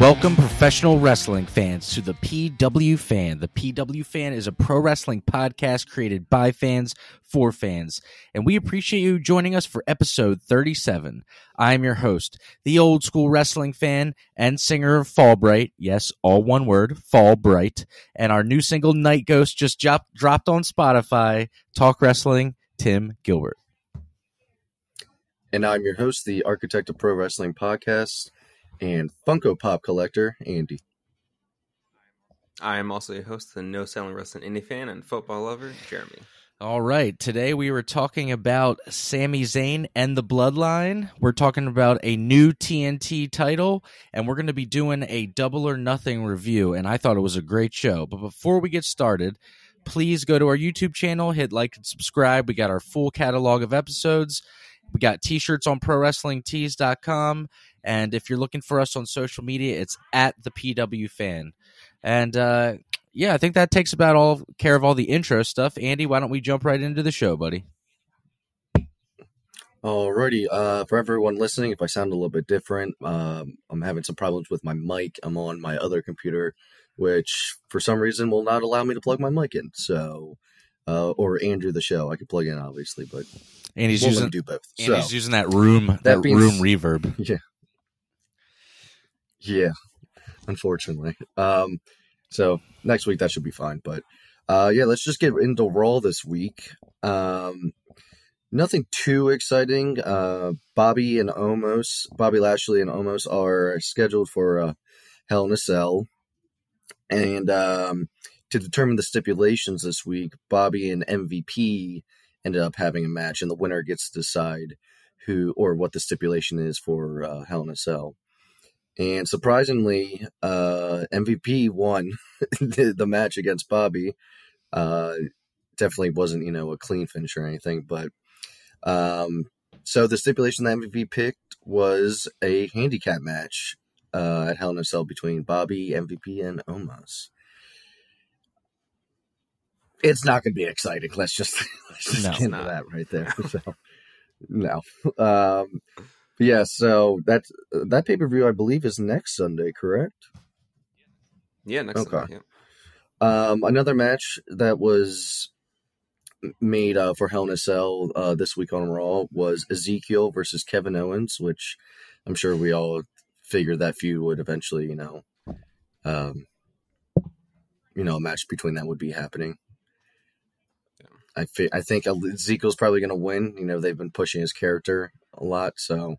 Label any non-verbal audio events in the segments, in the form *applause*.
Welcome, professional wrestling fans, to the PW Fan. The PW Fan is a pro wrestling podcast created by fans for fans, and we appreciate you joining us for episode 37. I'm your host, the old school wrestling fan and singer of Fall Bright. Yes, all one word, Fall Bright. And our new single, Night Ghost, just dropped on Spotify. Talk Wrestling, Tim Gilbert. And I'm your host, the Architect of Pro Wrestling Podcast and Funko Pop collector, Andy. I am also your host, the No Selling Wrestling Indie fan and football lover, Jeremy. All right. Today we were talking about Sami Zayn and the Bloodline. We're talking about a new TNT title, and we're going to be doing a double or nothing review. And I thought it was a great show. But before we get started, please go to our YouTube channel, hit like and subscribe. We got our full catalog of episodes. We got t shirts on ProWrestlingTees.com. And if you're looking for us on social media, it's at the PW Fan. And uh, yeah, I think that takes about all care of all the intro stuff. Andy, why don't we jump right into the show, buddy? Alrighty, uh, for everyone listening, if I sound a little bit different, um, I'm having some problems with my mic. I'm on my other computer, which for some reason will not allow me to plug my mic in. So, uh, or Andrew the show, I could plug in obviously, but Andy's using do both. Andy's so, using that room that, That being room reverb. yeah, yeah, unfortunately. Um, so next week that should be fine. But uh, yeah, let's just get into Raw this week. Um, nothing too exciting. Uh, Bobby and Omos, Bobby Lashley and Omos are scheduled for uh, Hell in a Cell, and um, to determine the stipulations this week, Bobby and MVP ended up having a match, and the winner gets to decide who or what the stipulation is for uh, Hell in a Cell. And surprisingly, uh, MVP won *laughs* the, the match against Bobby. Uh, definitely wasn't, you know, a clean finish or anything, but um, so the stipulation that MVP picked was a handicap match uh, at Hell in a Cell between Bobby, MVP, and Omos. It's not going to be exciting. Let's just, *laughs* let's just No, get into that right there. *laughs* So, no. Um, yeah, so that that pay per view I believe is next Sunday, correct? Yeah, next Okay. Sunday, yeah. Um, another match that was made uh, for Hell in a Cell uh, this week on Raw was Ezekiel versus Kevin Owens, which I'm sure we all figured that feud would eventually, you know, um, you know, a match between them would be happening. I fi- I think Ezekiel's probably going to win. You know, they've been pushing his character a lot, so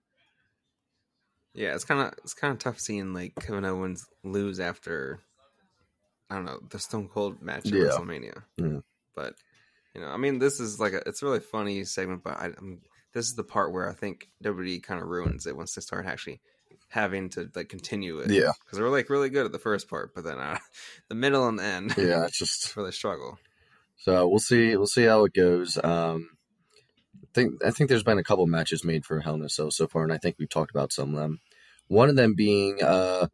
Yeah, it's kind of it's kind of tough seeing like Kevin Owens lose after I don't know the Stone Cold match at Yeah. WrestleMania. Yeah. But you know, I mean, this is like a it's a really funny segment, but I, I'm this is the part where I think WWE kind of ruins it once they start actually having to like continue it. yeah, because they were like really good at the first part, but then uh, *laughs* the middle and the end, yeah, *laughs* it's just really struggle. So we'll see. We'll see how it goes. Um, think I think there's been a couple matches made for Hell in a Cell so far, and I think we've talked about some of them. One of them being, uh,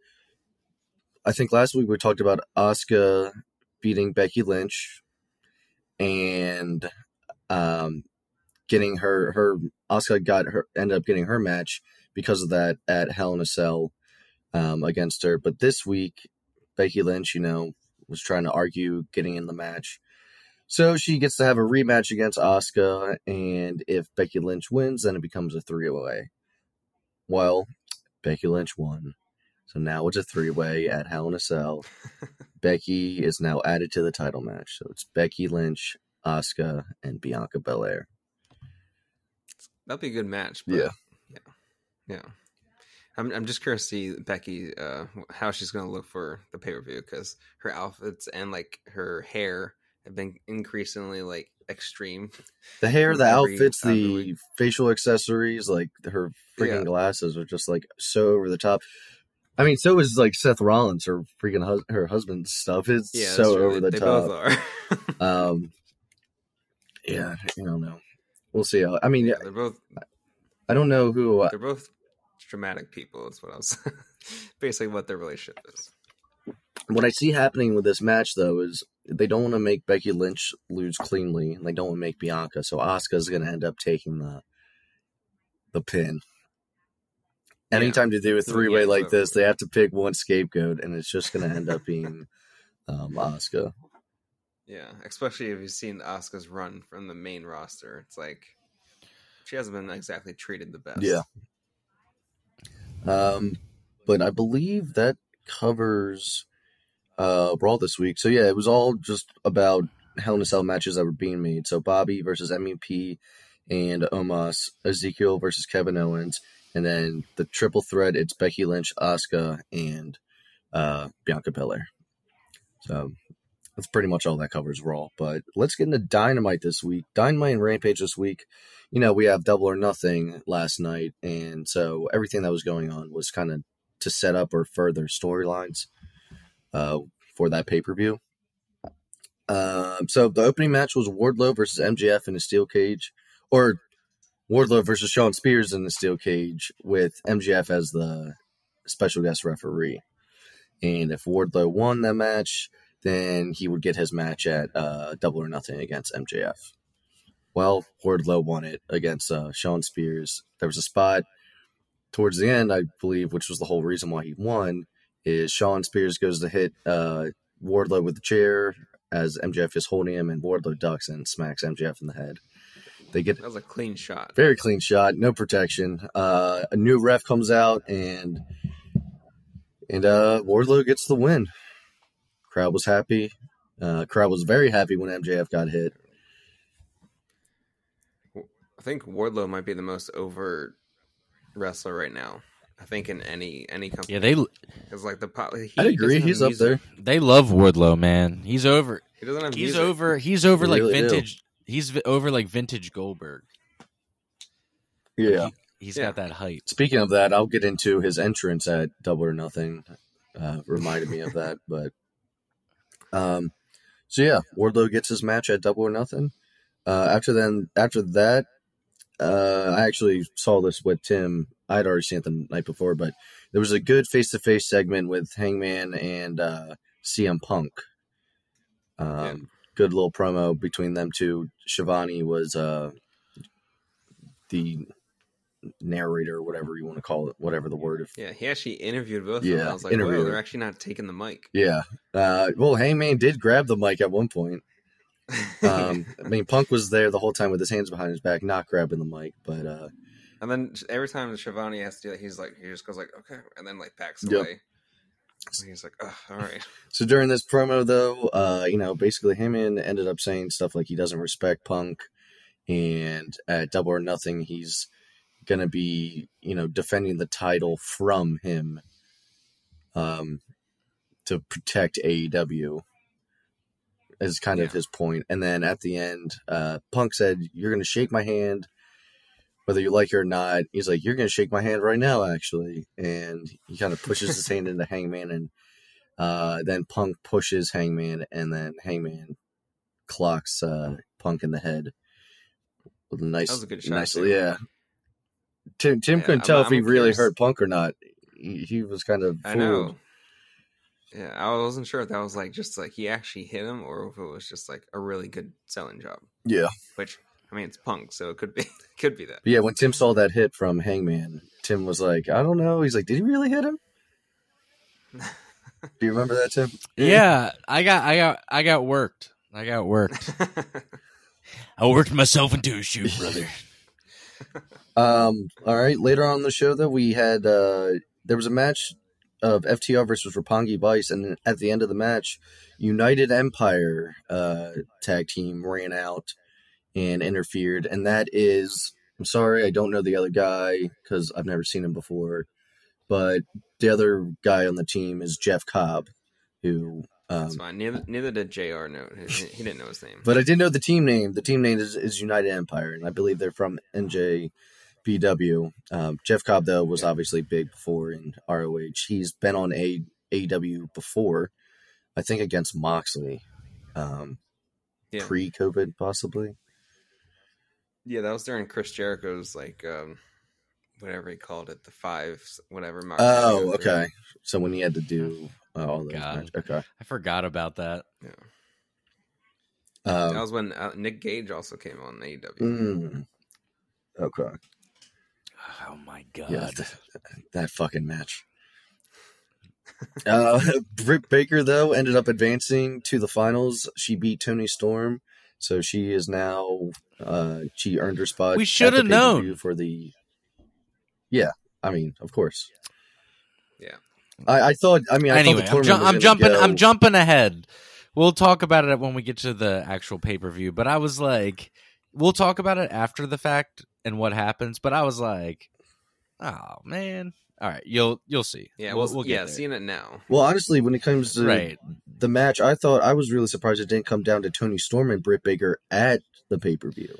I think last week we talked about Asuka beating Becky Lynch and um, getting her her Asuka got her ended up getting her match because of that at Hell in a Cell um, against her. But this week, Becky Lynch, you know, was trying to argue getting in the match. So she gets to have a rematch against Asuka, and if Becky Lynch wins, then it becomes a three way. Well, Becky Lynch won. So now it's a three way at Hell in a Cell. *laughs* Becky is now added to the title match. So it's Becky Lynch, Asuka, and Bianca Belair. That'd be a good match. But Yeah. yeah, yeah. I'm I'm just curious to see Becky uh how she's gonna look for the pay per view because her outfits and like her hair have been increasingly like extreme. The hair, the Every- outfits, the facial accessories, like her freaking Yeah. glasses are just like so over the top. I mean, so is like Seth Rollins, her freaking hus- her husband's stuff. It's Yeah, so true. over the they, top. Both are. *laughs* Um, yeah, I don't know. We'll see. How, I mean, yeah, they're both I don't know who. uh, they're both dramatic people. That's what I was *laughs* basically what their relationship is. What I see happening with this match, though, is they don't want to make Becky Lynch lose cleanly, and they don't want to make Bianca. So Asuka's going to end up taking the the pin. anytime to do a three way yeah, like this, they have to pick one scapegoat, and it's just going to end up being um, Asuka. Yeah, especially if you've seen Asuka's run from the main roster. It's like she hasn't been exactly treated the best. Yeah. Um, but I believe that covers uh Raw this week. So yeah, it was all just about Hell in a Cell matches that were being made. So Bobby versus MVP and Omos, Ezekiel versus Kevin Owens, and then the triple threat. It's Becky Lynch, Asuka, and uh Bianca Belair. So that's pretty much all that covers Raw. But let's get into Dynamite this week. Dynamite and Rampage this week you know, we have Double or Nothing last night, and so everything that was going on was kind of to set up or further storylines uh, for that pay per view. Um, so the opening match was Wardlow versus MJF in a steel cage, or Wardlow versus Shawn Spears in the steel cage with MJF as the special guest referee. And if Wardlow won that match, then he would get his match at uh, Double or Nothing against MJF. Well, Wardlow won it against uh, Shawn Spears. There was a spot towards the end, I believe, which was the whole reason why he won. Is Shawn Spears goes to hit uh, Wardlow with the chair as MJF is holding him, and Wardlow ducks and smacks MJF in the head. They get That was a clean shot. very clean shot, no protection. Uh, a new ref comes out and and uh, Wardlow gets the win. Crowd was happy. Uh, crowd was very happy when MJF got hit. I think Wardlow might be the most over wrestler right now. I think in any any company. Yeah, they It's like the pop. He I agree. He's up there. they love Wardlow, man. He's over. He doesn't have He's music. over. He's over They like really do. vintage. He's over like vintage Goldberg. Yeah. He, has Yeah. got that height. Speaking of that, I'll get into his entrance at Double or Nothing. Uh, reminded me of that, *laughs* but um, so yeah, Wardlow gets his match at Double or Nothing. Uh, after then, after that, uh, I actually saw this with Tim. I'd already seen it the night before, but there was a good face-to-face segment with Hangman and uh, CM Punk. Um, Yeah. Good little promo between them two. Schiavone was uh, the narrator, or whatever you want to call it, whatever the word. If, Yeah, he actually interviewed both of them. Yeah, I was like, interviewed. They're actually not taking the mic." yeah. Uh, well, Hangman did grab the mic at one point. Um, I mean, Punk was there the whole time with his hands behind his back, not grabbing the mic. But uh, and then every time Schiavone has to do that, he's like, he just goes like, "Okay," and then like backs Yep. away. And he's like, "Ugh, all right." *laughs* so during this promo, though, uh, you know, basically Hangman ended up saying stuff like he doesn't respect Punk, and at Double or Nothing, he's gonna be, you know, defending the title from him, um, to protect AEW. Is kind of his point. And then at the end, uh, Punk said, "You're gonna shake my hand." Whether you like it or not, he's like, You're gonna shake my hand right now, actually. And he kind of pushes his hand into Hangman and uh, then Punk pushes Hangman, and then Hangman clocks uh, Punk in the head with a nice, That was a good shot, nice, too. yeah. Tim Tim Yeah, couldn't I'm- tell if I'm he really hurt Punk or not. He, he was kind of I know. Yeah, I wasn't sure if that was like just like he actually hit him or if it was just like a really good selling job. Yeah, Which I mean, it's Punk, so it could be *laughs* could be that. but yeah. When Tim saw that hit from Hangman, Tim was like, "I don't know." He's like, "Did he really hit him?" Do you remember that, Tim? *laughs* Yeah, I got, I got, I got worked. I got worked. *laughs* I worked myself into a shoot, brother. Um, all right. Later on in the show, though, we had uh, there was a match of FTR versus Roppongi Vice, and at the end of the match, United Empire uh, tag team ran out and interfered, and that is I'm sorry, I don't know the other guy because I've never seen him before, but the other guy on the team is Jeff Cobb, who. Um, That's fine. Neither neither did JR know. He, he didn't know his name. but I did know the team name. The team name is, is United Empire, and I believe they're from NJPW. Um, Jeff Cobb, though, was Yeah. obviously big before in ROH. He's been on A AW before, I think against Moxley, um, Yeah. pre COVID, possibly. Yeah, that was during Chris Jericho's like um whatever he called it, the five whatever. Mark Oh, Jericho through. okay. So when he had to do uh, all those God. matches. Okay. I forgot about that. Yeah. that Um, was when uh, Nick Gage also came on AEW. mm, okay. Oh my god. Yeah, th- that fucking match. uh, *laughs* Britt Baker though ended up advancing to the finals. She beat Toni Storm, so she is now uh, she earned her spot. We should have known. for the. Yeah, I mean, of course. Yeah. I, I thought. I mean, I anyway, thought the I'm, ju- I'm jumping. go- I'm jumping ahead. We'll talk about it when we get to the actual pay per view. But I was like, we'll talk about it after the fact and what happens. But I was like, oh man. All right, you'll you'll see. Yeah, we'll, well, we'll get yeah, there. seeing it now. Well, honestly, when it comes to right. the match, I thought I was really surprised it didn't come down to Toni Storm and Britt Baker at the pay per view.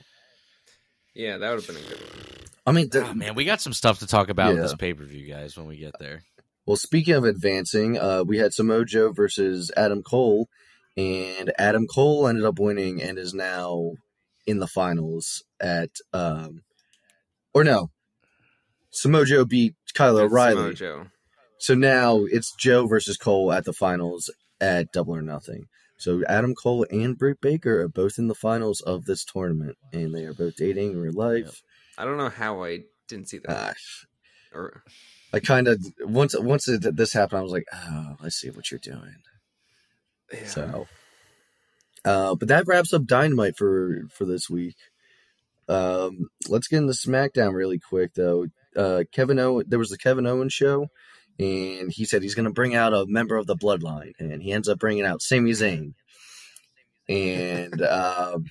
Yeah, that would have been a good one. I mean, the, Oh, man, we got some stuff to talk about with Yeah. this pay per view, guys. When we get there. Well, speaking of advancing, uh, we had Samoa Joe versus Adam Cole, and Adam Cole ended up winning and is now in the finals at, um, or no, Samoa Joe beat Kyle O'Reilly. So now it's Joe versus Cole at the finals at Double or Nothing. So Adam Cole and Britt Baker are both in the finals of this tournament, and they are both dating in real life. I don't know how I didn't see that. Or I kind of once once it, this happened, I was like, oh, I see what you're doing. yeah. So, uh, but that wraps up Dynamite for for this week. Um, let's get into SmackDown really quick though. Uh, Kevin Owen, there was the Kevin Owens show, and he said he's going to bring out a member of the Bloodline, and he ends up bringing out Sami Zayn. And um,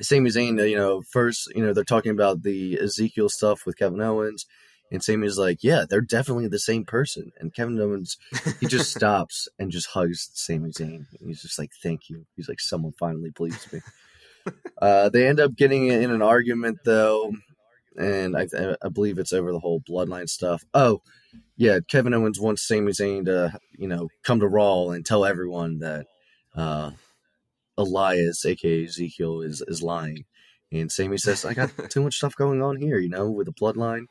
Sami Zayn, you know, first, you know, they're talking about the Ezekiel stuff with Kevin Owens, and Sami's like, "Yeah, they're definitely the same person." And Kevin Owens he just *laughs* stops and just hugs Sami Zayn. And he's just like, "Thank you." He's like, "Someone finally believes me." *laughs* uh, they end up getting in an argument though, and I, I believe it's over the whole bloodline stuff. Oh, yeah, Kevin Owens wants Sami Zayn to, you know, come to Raw and tell everyone that uh, Elias, aka Ezekiel, is is lying. And Sami says, "I got too much stuff going on here, you know, with the bloodline."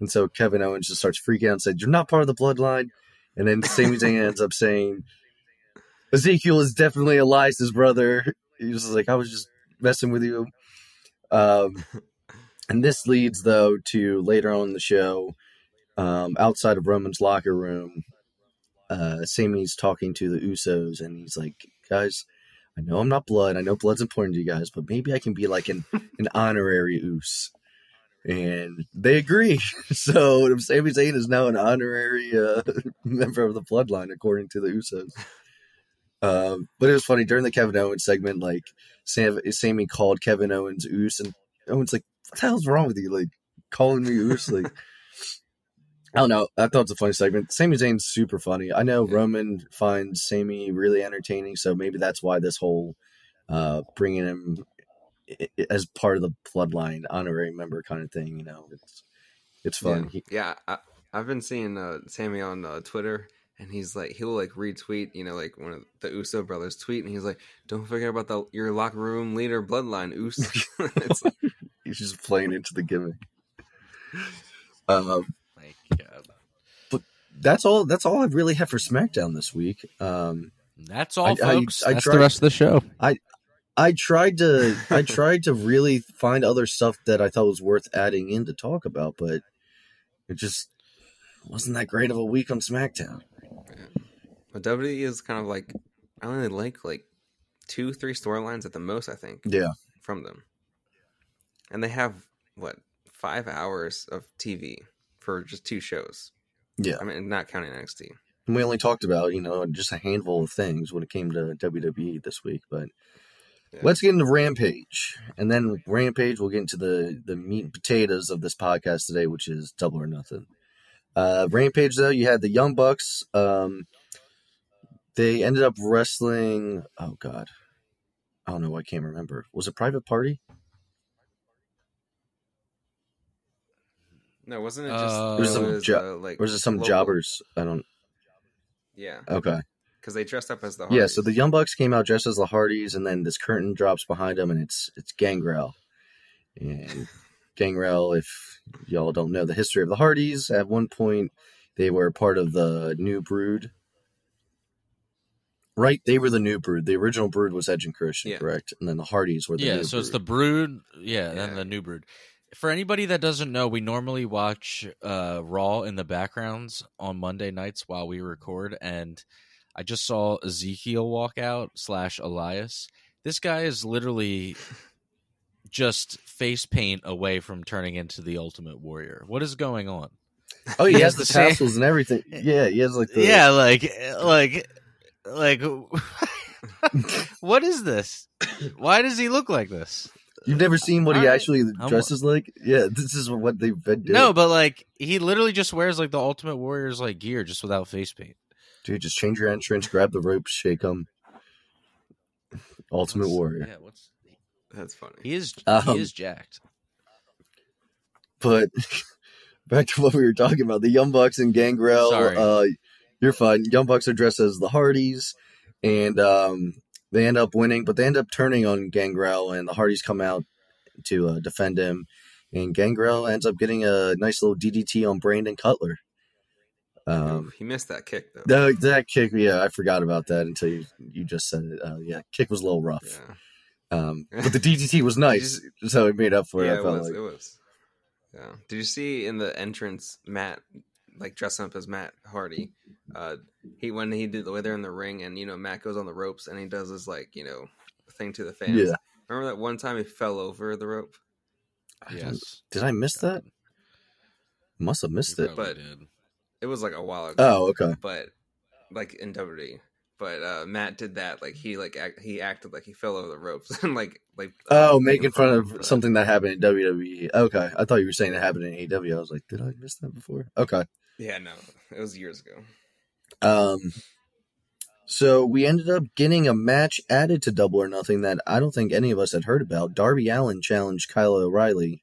And so Kevin Owens just starts freaking out and said, "You're not part of the bloodline." And then Sami Zayn ends up saying, "Ezekiel is definitely Elias's brother." He was like, "I was just messing with you." Um, and this leads though to later on the show, um, outside of Roman's locker room, uh, Sami's talking to the Usos, and he's like, "Guys, I know I'm not blood. I know blood's important to you guys, but maybe I can be like an an honorary Us." And they agree. *laughs* So Sami Zayn is now an honorary uh, *laughs* member of the bloodline, according to the Usos. Um, but it was funny during the Kevin Owens segment. Like Sam, Sammy called Kevin Owens Us, and Owens like, "What the hell's wrong with you? Like calling me Us?" *laughs* Like, I don't know. I thought it was a funny segment. Sami Zayn's super funny. I know Roman finds Sammy really entertaining, so maybe that's why this whole uh, bringing him as part of the bloodline honorary member kind of thing. You know, it's it's fun. Yeah, He- yeah I, I've been seeing uh, Sammy on uh, Twitter, and he's like, he'll like retweet, you know, like one of the Uso brothers tweet, and he's like, "Don't forget about the your locker room leader, Bloodline Us." *laughs* *laughs* it's like, he's just playing into the gimmick. Um, My God. that's all. That's all I really have for SmackDown this week. Um, That's all, I- I- folks. I That's tried- the rest of the show. I tried to. I tried to really find other stuff that I thought was worth adding in to talk about, but it just wasn't that great of a week on SmackDown. but WWE is kind of like, I only like like two, three storylines at the most. I think Yeah, from them, and they have what five hours of TV for just two shows. yeah. I mean, not counting NXT. And we only talked about you know just a handful of things when it came to WWE this week, but Yeah. let's get into Rampage, and then Rampage we'll get into the the meat and potatoes of this podcast today, which is Double or Nothing. Uh, Rampage though, you had the Young Bucks. Um, they ended up wrestling. Oh God, I don't know. I can't remember. Was it Private Party? No, wasn't it just Uh, it There's some was, jo- uh, like Or was it some local- jobbers? I don't. Yeah, Okay. Because they dressed up as the Yeah, so the Young Bucks came out dressed as the Hardys, and then this curtain drops behind them, and it's it's Gangrel. And *laughs* Gangrel, if y'all don't know the history of the Hardys, at one point they were part of the New Brood. Right, they were the New Brood. The original Brood was Edge and Christian, Yeah. correct? And then the Hardys were the yeah, New so it's Brood. the brood. Yeah, Yeah. and the new brood. For anybody that doesn't know, we normally watch uh, Raw in the backgrounds on Monday nights while we record, and I just saw Ezekiel walk out slash Elias. This guy is literally just face paint away from turning into the Ultimate Warrior. What is going on? Oh, he, He has has the the same- tassels and everything. *laughs* Yeah, he has like the yeah, like, like, like, *laughs* what is this? Why does he look like this? You've never seen what he Alright. actually I'm- dresses like? Yeah, this is what they've been doing. No, but like, he literally just wears like the Ultimate Warrior's like gear, just without face paint. Dude, just change your entrance, grab the ropes, shake them. Ultimate What's- Warrior. Yeah, what's That's funny. he is? Um, he is jacked. But *laughs* back to what we were talking about, the Young Bucks and Gangrel. Sorry. Uh, you're fine. Young Bucks are dressed as the Hardys, and um, they end up winning, but they end up turning on Gangrel, and the Hardys come out to uh, defend him, and Gangrel ends up getting a nice little DDT on Brandon Cutler. Um, he missed that kick though. that, that kick, yeah, I forgot about that until you you just said it. Uh, yeah, kick was a little rough, yeah, um, *laughs* but the DDT was nice, so it made up for it. yeah, I it was. like. It was. Yeah. Did you see in the entrance Matt, like dressing up as Matt Hardy? Uh, he when he did the way they're in the ring, and you know Matt goes on the ropes and he does this like you know thing to the fans. Yeah. Remember that one time he fell over the rope? I Yes, Did I miss that? Must have missed You it. but- did. It was like a while ago. Oh, okay. but like in WWE. But uh, Matt did that. Like he like act, he acted like he fell over the ropes *laughs* and like like Oh, uh, making fun of that. something that happened in WWE. Okay, I thought you were saying it happened in AEW. I was like, did I miss that before? Okay. Yeah, no, it was years ago. Um, so we ended up getting a match added to Double or Nothing that I don't think any of us had heard about. Darby Allin challenged Kyle O'Reilly,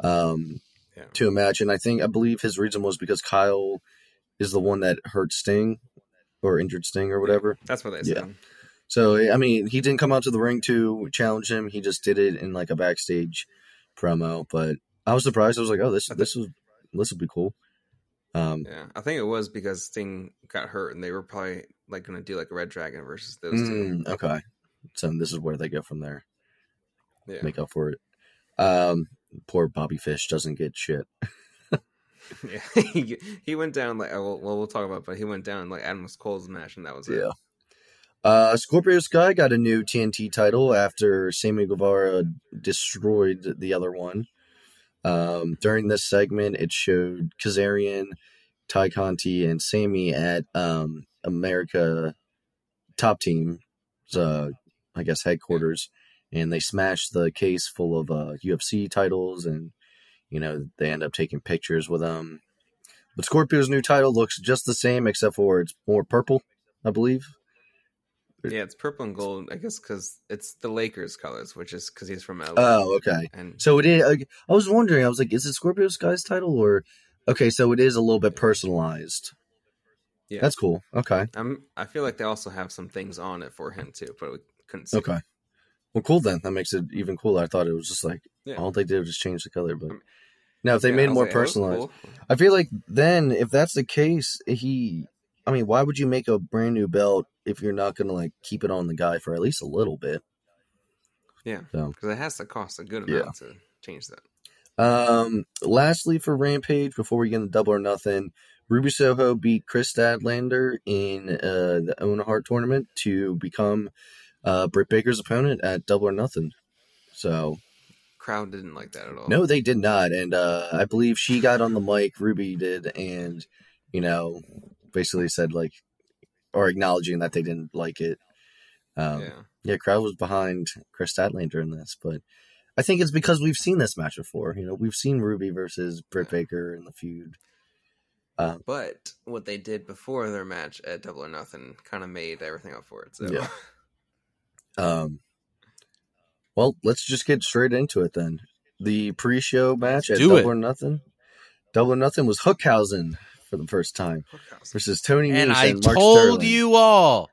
um, Yeah. to a match, and I think I believe his reason was because Kyle is the one that hurt Sting or injured Sting or whatever. That's what they said. Yeah. So I mean, he didn't come out to the ring to challenge him. He just did it in like a backstage promo. But I was surprised. I was like, oh, this this was this would be cool. Um, Yeah, I think it was because Sting got hurt, and they were probably like going to do like a Red Dragon versus those two. mm, okay. So this is where they go from there. Yeah, Make up for it. Um, poor Bobby Fish doesn't get shit. *laughs* yeah. he, *laughs* he went down like oh, well, well, we'll talk about, it, but he went down like Adam Cole's match, and that was it. Yeah. Uh, Scorpio Sky got a new TNT title after Sammy Guevara destroyed the other one. Um, during this segment, it showed Kazarian, Tay Conti, and Sammy at um, America Top Team's, uh, I guess, headquarters, and they smashed the case full of uh, UFC titles, and you know they end up taking pictures with them. But Scorpio's new title looks just the same, except for it's more purple, I believe. Yeah, it's purple and gold. I guess because it's the Lakers colors, which is because he's from LA. Oh, okay. and So it is. I was wondering. I was like, is it Scorpio Sky's title or? Okay, so it is a little bit personalized. Yeah. that's cool. Okay, I'm. I feel like they also have some things on it for him too, but we couldn't see. okay. Well, cool then. That makes it even cooler. I thought it was just like Yeah. all they did was just change the color, but Um, no, if they Yeah, made it more like, personalized, cool. I feel like then if that's the case, he. I mean, why would you make a brand new belt if you're not going to like keep it on the guy for at least a little bit? Yeah, So. because it has to cost a good Yeah. amount to change that. Um, lastly, for Rampage, before we get into Double or Nothing, Ruby Soho beat Kris Statlander in uh, the Owen Hart tournament to become uh, Britt Baker's opponent at Double or Nothing. So, Crowd didn't like that at all. no, they did not. And uh, I believe she got on the mic, Ruby did, and, you know, basically said, like, or acknowledging that they didn't like it. Um, yeah, yeah, crowd was behind Kris Statlander in this, but I think it's because we've seen this match before. You know, we've seen Ruby versus Britt Yeah. Baker in the feud. Uh, but what they did before their match at Double or Nothing kind of made everything up for it. So Yeah. *laughs* um, well, let's just get straight into it then. The pre-show match at do Double it. or Nothing. Double or Nothing was Hookhausen for the first time versus Tony And I and Mark told Sterling. you all,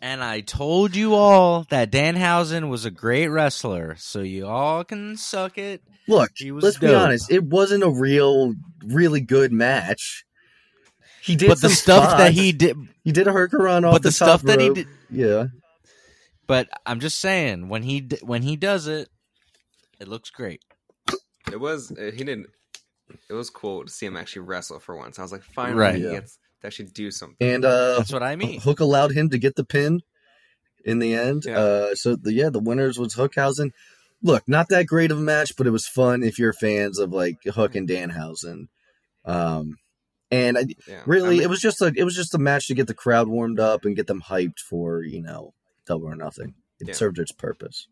and I told you all that Danhausen was a great wrestler, so you all can suck it. Look, let's be honest. It wasn't a real, really good match. He did But the stuff that he did, He did a Hurricane off but the, the stuff that he did, Yeah. But I'm just saying when he when he does it, it looks great. It was uh, he didn't. It was cool to see him actually wrestle for once. I was like, finally, Right. he Yeah. gets to actually do something. And uh, That's what I mean. Hook allowed him to get the pin in the end. Yeah. Uh, so the yeah, the winners was Hookhausen. Look, not that great of a match, but it was fun if you're fans of like Hook and Danhausen. Um, and I, Yeah, really, I mean, it was just a it was just a match to get the crowd warmed up and get them hyped for you know double or nothing. It Yeah. served its purpose.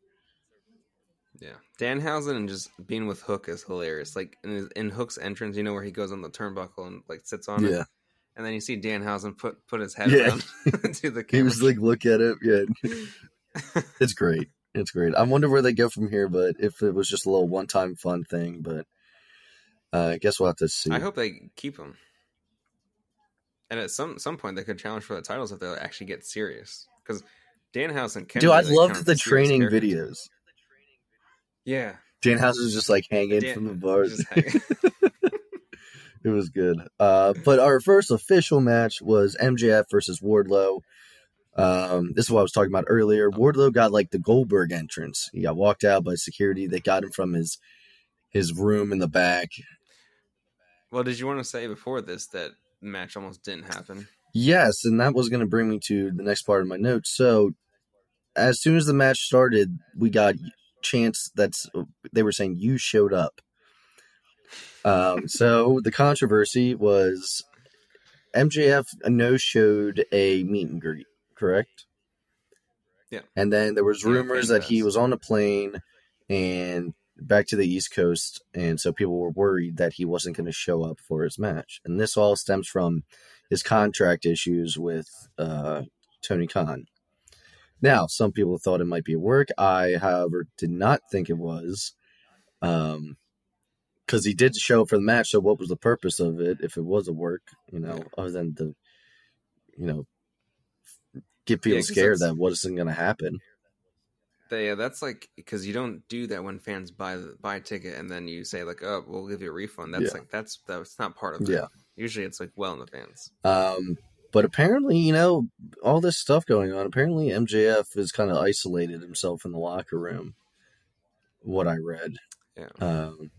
Yeah, Danhausen and just being with Hook is hilarious. Like in, his, in Hook's entrance, you know where he goes on the turnbuckle and like sits on it, Yeah, and then you see Danhausen put put his head Yeah. *laughs* to the *laughs* he was like, look at it. Yeah, *laughs* it's great. It's great. I wonder where they go from here, but if it was just a little one time fun thing, but uh, I guess we'll have to see. I hope they keep him. And at some some point, they could challenge for the titles if they actually get serious. Because Danhausen can. Dude, I loved the training videos. Yeah, Danhausen was just like hanging Dan- from the bars. *laughs* *laughs* it was good. Uh, but our first official match was MJF versus Wardlow. Um, this is what I was talking about earlier. Wardlow got like the Goldberg entrance. He got walked out by security. They got him from his his room in the back. well, did you want to say before this that match almost didn't happen? Yes, and that was going to bring me to the next part of my notes. So, as soon as the match started, we got chance that's they were saying you showed up. Um, so the controversy was MJF no showed a meet and greet, correct? Yeah. And then there was Yeah, rumors that he was on a plane and back to the East Coast, and so people were worried that he wasn't going to show up for his match. And this all stems from his contract issues with uh, Tony Khan. Now, some people thought it might be a work. I, however, did not think it was. Um, because he did show up for the match. So, what was the purpose of it if it was a work? You know, other than to, you know, get people 'cause scared that wasn't going to happen. Yeah, that's like because you don't do that when fans buy buy a ticket and then you say like, "Oh, we'll give you a refund." That's Yeah. like that's that's not part of it. Yeah. Usually, it's like well in advance. Um, but apparently, you know, all this stuff going on. Apparently, MJF has kind of isolated himself in the locker room. What I read. Yeah. Um,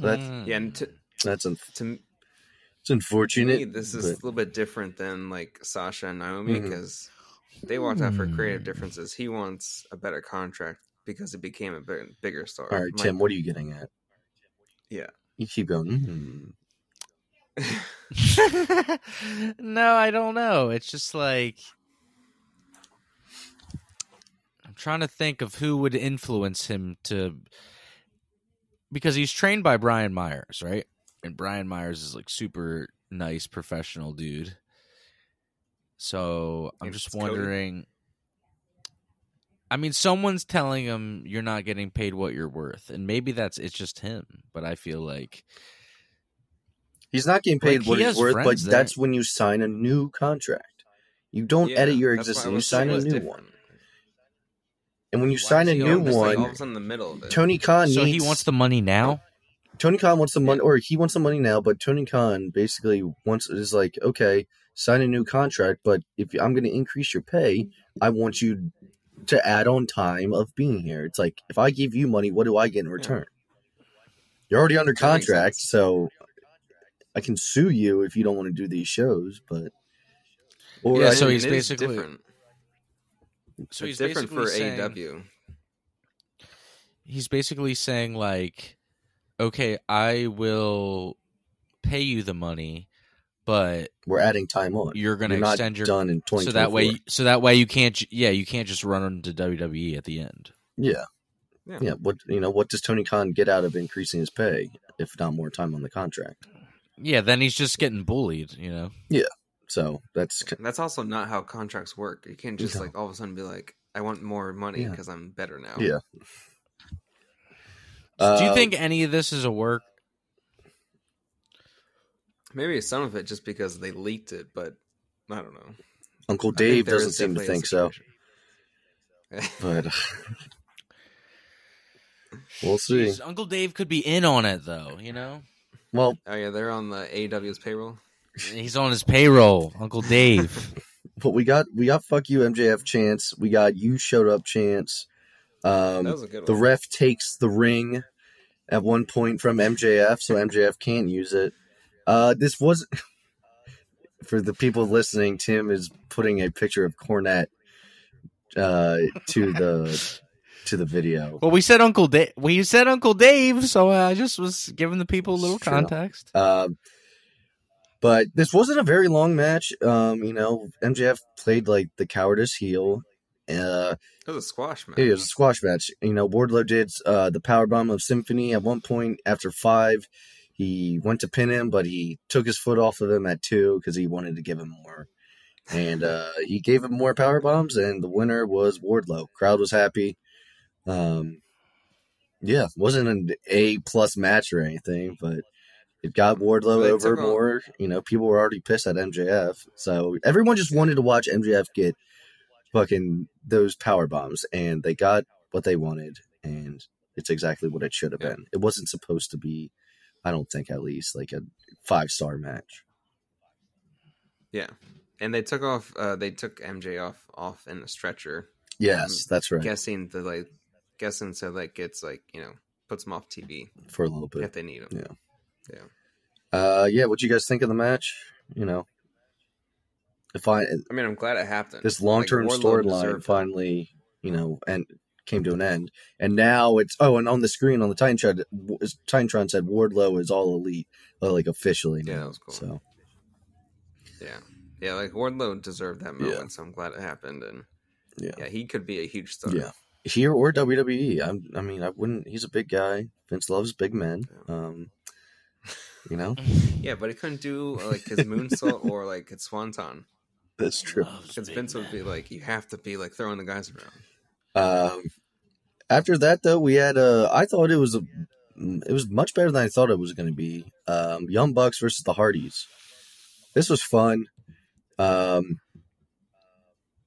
that's- Hmm. Yeah, and to that's un- to, m- it's to unfortunate. me, this is but- a little bit different than like Sasha and Naomi because they walked out for Hmm. creative differences. He wants a better contract because it became a big, bigger star. all right, My- Tim. What are you getting at? Yeah. You keep going. "Hmm." No, I don't know. It's just like I'm trying to think of who would influence him to because he's trained by Brian Myers, right? And Brian Myers is like super nice professional dude. So I'm just wondering I mean someone's telling him you're not getting paid what you're worth and maybe that's it's just him, but I feel like He's not getting paid Like, what he he's worth, but friends there. that's when you sign a new contract. You don't Yeah, edit your that's why I existing. You sign a new different. one. And when you Why sign a new almost, like, one, of a sudden in the middle of it. Tony Khan so needs, he wants the money now? Tony Khan wants the money, or he wants the money now. But Tony Khan basically wants is like, okay, sign a new contract, but if I'm going to increase your pay, I want you to add on time of being here. It's like if I give you money, what do I get in return? You're already under contract, so I can sue you if you don't want to do these shows. But or Yeah, I so he's basically- different. So he's different basically for saying- AEW. he's basically saying like okay i will pay you the money but we're adding time on. you're going to You're not extend your done in twenty. so that way so that way you can't yeah you can't just run into wwe at the end yeah, Yeah. yeah. What you know? What does Tony Khan get out of increasing his pay if not more time on the contract? Yeah then he's just getting bullied you know Yeah. So that's That's also not how contracts work. You can't just No. like all of a sudden be like, "I want more money Yeah. because I'm better now." Yeah. So do you Uh, think any of this is a work Maybe some of it just because they leaked it, but I don't know. Uncle Dave doesn't seem to think so? But *laughs* *laughs* we'll see. Jeez, uncle dave could be in on it though you know Well, oh yeah, they're on the AEW's payroll. he's on his payroll uncle dave *laughs* but we got we got fuck you MJF chance. We got you showed up chance. Um, That was a good the one. ref takes the ring at one point from MJF, so MJF can't use it. Uh, this was *laughs* for the people listening. Tim is putting a picture of Cornette uh, to the to the video. Well, we said Uncle Dave. We said Uncle Dave, so I just was giving the people a little Sure. context. Um, but this wasn't a very long match. Um, you know, MJF played like the cowardice heel. Uh, It was a squash match. it was a squash match. You know, Wardlow did uh, the power bomb of Symphony at one point after five. He went to pin him, but he took his foot off of him at two because he wanted to give him more. And uh, he gave him more power bombs, and the winner was Wardlow. Crowd was happy. Um, yeah, wasn't an A plus match or anything, but it got Wardlow They over more. You know, people were already pissed at MJF, so everyone just wanted to watch MJF get fucking those power bombs, and they got what they wanted, and it's exactly what it should have Yeah. been. It wasn't supposed to be, I don't think, at least like a five star match. Yeah, and they took off. Uh, they took MJ off off in a stretcher, Yes, that's right. guessing the like, guessing so that it's like you know puts them off TV For a little bit. if they need them. Yeah. yeah. Uh, yeah. What do you guys think of the match? You know, if I I mean, I'm glad it happened. this long term Like, storyline finally, you know, and came to an end. And now it's oh, and on the screen on the Titantron, Titantron said Wardlow is all elite, uh, like officially. Yeah, that was cool. So Yeah, yeah, like Wardlow deserved that moment, Yeah. so I'm glad it happened. And Yeah. yeah, he could be a huge star. yeah, here or WWE. I'm, I mean, I wouldn't. He's a big guy. Vince loves big men. Um, you know, *laughs* yeah, but he couldn't do uh, like his moonsault *laughs* or like his swanton that's true. because Vince would be like, you have to be like throwing the guys around. Um, after that, though, we had. Uh, I thought it was a. It was much better than I thought it was going to be. Um, Young Bucks versus the Hardys. This was fun. Um,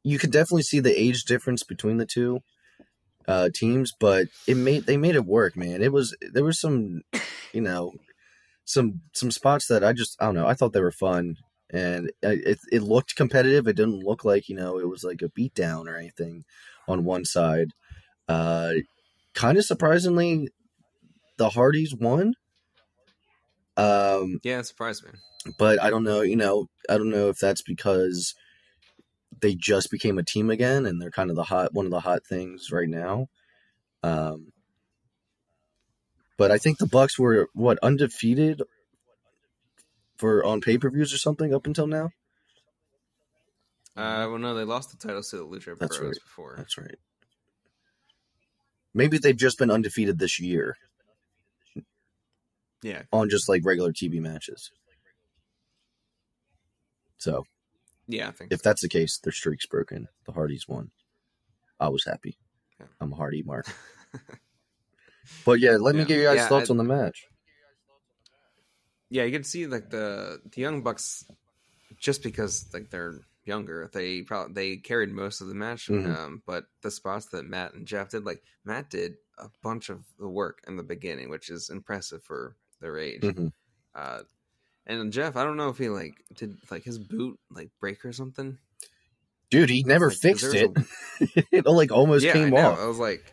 you could definitely see the age difference between the two uh, teams, but it made they made it work, man. It was there was some, you *laughs* know, some some spots that I just I don't know. I thought they were fun, and it it looked competitive. It didn't look like you know it was like a beatdown or anything on one side. Uh, kind of surprisingly, the Hardys won. Um, Yeah, it surprised me. but I don't know. You know, I don't know if that's because they just became a team again, and they're kind of the hot one of the hot things right now. Um, but I think the Bucks were what undefeated for on pay per views or something up until now. Uh, well, no, they lost the titles to the Lucha That's Bros right. before. That's right. Maybe they've just been undefeated this year Yeah, on just like regular TV matches. So yeah, I think. if that's the case, their streak's broken. The Hardys won. I was happy. Yeah. I'm a Hardy Mark. *laughs* But yeah, let me Yeah. give you guys Yeah, thoughts I- on the match. yeah, you can see like the the young bucks, just because like they're younger, they probably they carried most of the match. Mhm. Um, but the spots that Matt and Jeff did, like Matt did a bunch of the work in the beginning, which is impressive for their age. Mhm. Uh, and Jeff, I don't know if he like did like his boot like break or something. Dude, he never Like, fixed it. *laughs* it like almost yeah, I came know. off. I was like,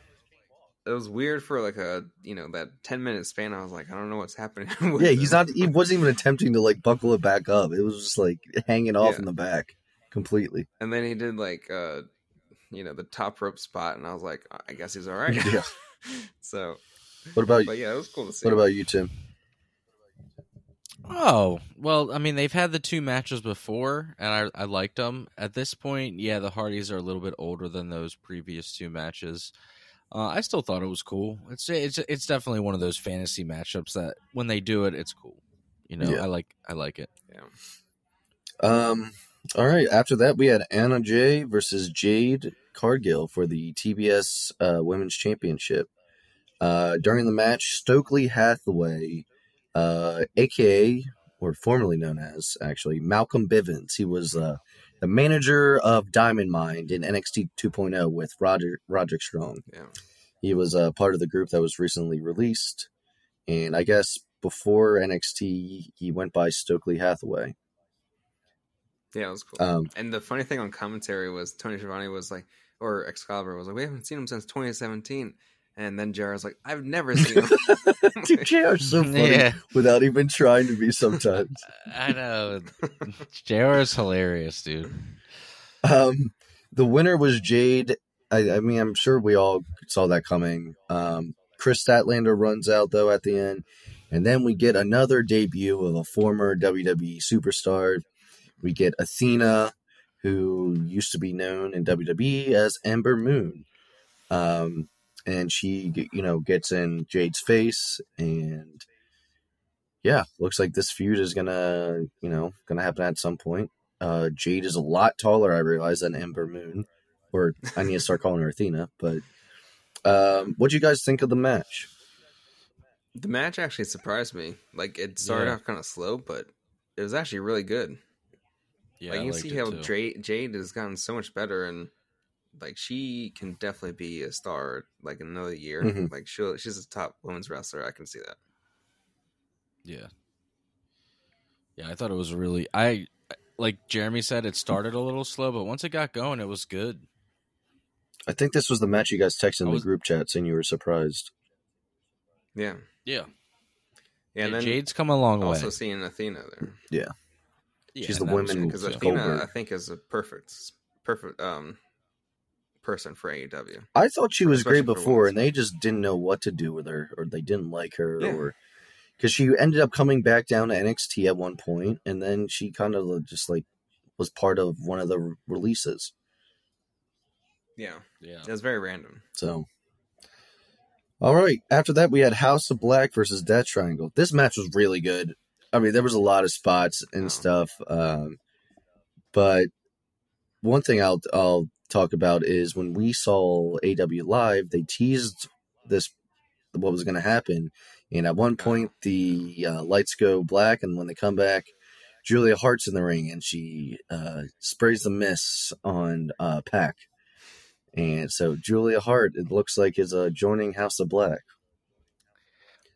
it was weird for like a you know that ten minute span. I was like, I don't know what's happening. *laughs* Yeah, he's not. He wasn't even attempting to like buckle it back up. It was just like hanging off Yeah. in the back completely. And then he did like uh you know the top rope spot, and I was like, I guess he's all right. *laughs* Yeah. so, What about but yeah, it was cool to see. what about you, Tim? Oh well, I mean they've had the two matches before, and I I liked them. At this point, yeah, the Hardys are a little bit older than those previous two matches. Uh, I still thought it was cool. It's it's it's definitely one of those fantasy matchups that when they do it, it's cool. You know, Yeah. I like I like it. Yeah. Um. All right. After that, we had Anna Jay versus Jade Cargill for the TBS uh, Women's Championship. Uh, during the match, Stokely Hathaway, uh, aka or formerly known as actually Malcolm Bivens, he was uh, the manager of Diamond Mine in NXT 2.0 with Roger Roderick Strong. Yeah. He was a part of the group that was recently released, and I guess before NXT, he went by Stokely Hathaway. Yeah, it was cool. Um, and the funny thing on commentary was Tony Schiavone was like, or Excalibur was like, we haven't seen him since 2017. And then JR's like, I've never seen *laughs* him. Dude, JR's so *laughs* funny Yeah, without even trying to be sometimes. *laughs* I know. JR is hilarious, dude. Um, the winner was Jade. I, I mean, I'm sure we all saw that coming. Um, Kris Statlander runs out though at the end, and then we get another debut of a former WWE superstar. We get Athena, who used to be known in WWE as Ember Moon, um, and she, you know, gets in Jade's face, and yeah, looks like this feud is gonna, you know, gonna happen at some point. Uh, Jade is a lot taller, I realize, than Ember Moon, or I need to start calling her Athena. But um, what do you guys think of the match? the match actually surprised me. Like it started Yeah. off kind of slow, but it was actually really good. Yeah, like I you can liked see how. Jade, Jade has gotten so much better, and like she can definitely be a star like in another year. Mhm. Like she she's a top women's wrestler. I can see that. Yeah. Yeah, I thought it was really I like Jeremy said it started a little slow, but once it got going it was good. I think this was the match you guys texted in I the group chat saying you were surprised. Yeah, Yeah. yeah. And then Jade's come a long also way. seeing Athena there Yeah, yeah she's the that was women because too. Athena I think is a perfect perfect um person for AEW. I thought she was Especially great before, and they just didn't know what to do with her, or they didn't like her, Yeah. or because she ended up coming back down to NXT at one point, and then she kind of just like was part of one of the re- releases. Yeah, Yeah. it was very random. So, all right. After that, we had House of Black versus Death Triangle. This match was really good. I mean, there was a lot of spots and Oh. stuff, um, but one thing I'll I'll talk about is when we saw AEW live, they teased this what was going to happen, and at one point the uh, lights go black, and when they come back. Julia Hart's in the ring and she uh, sprays the mist on uh, PAC. And so Julia Hart, it looks like, is uh, joining House of Black.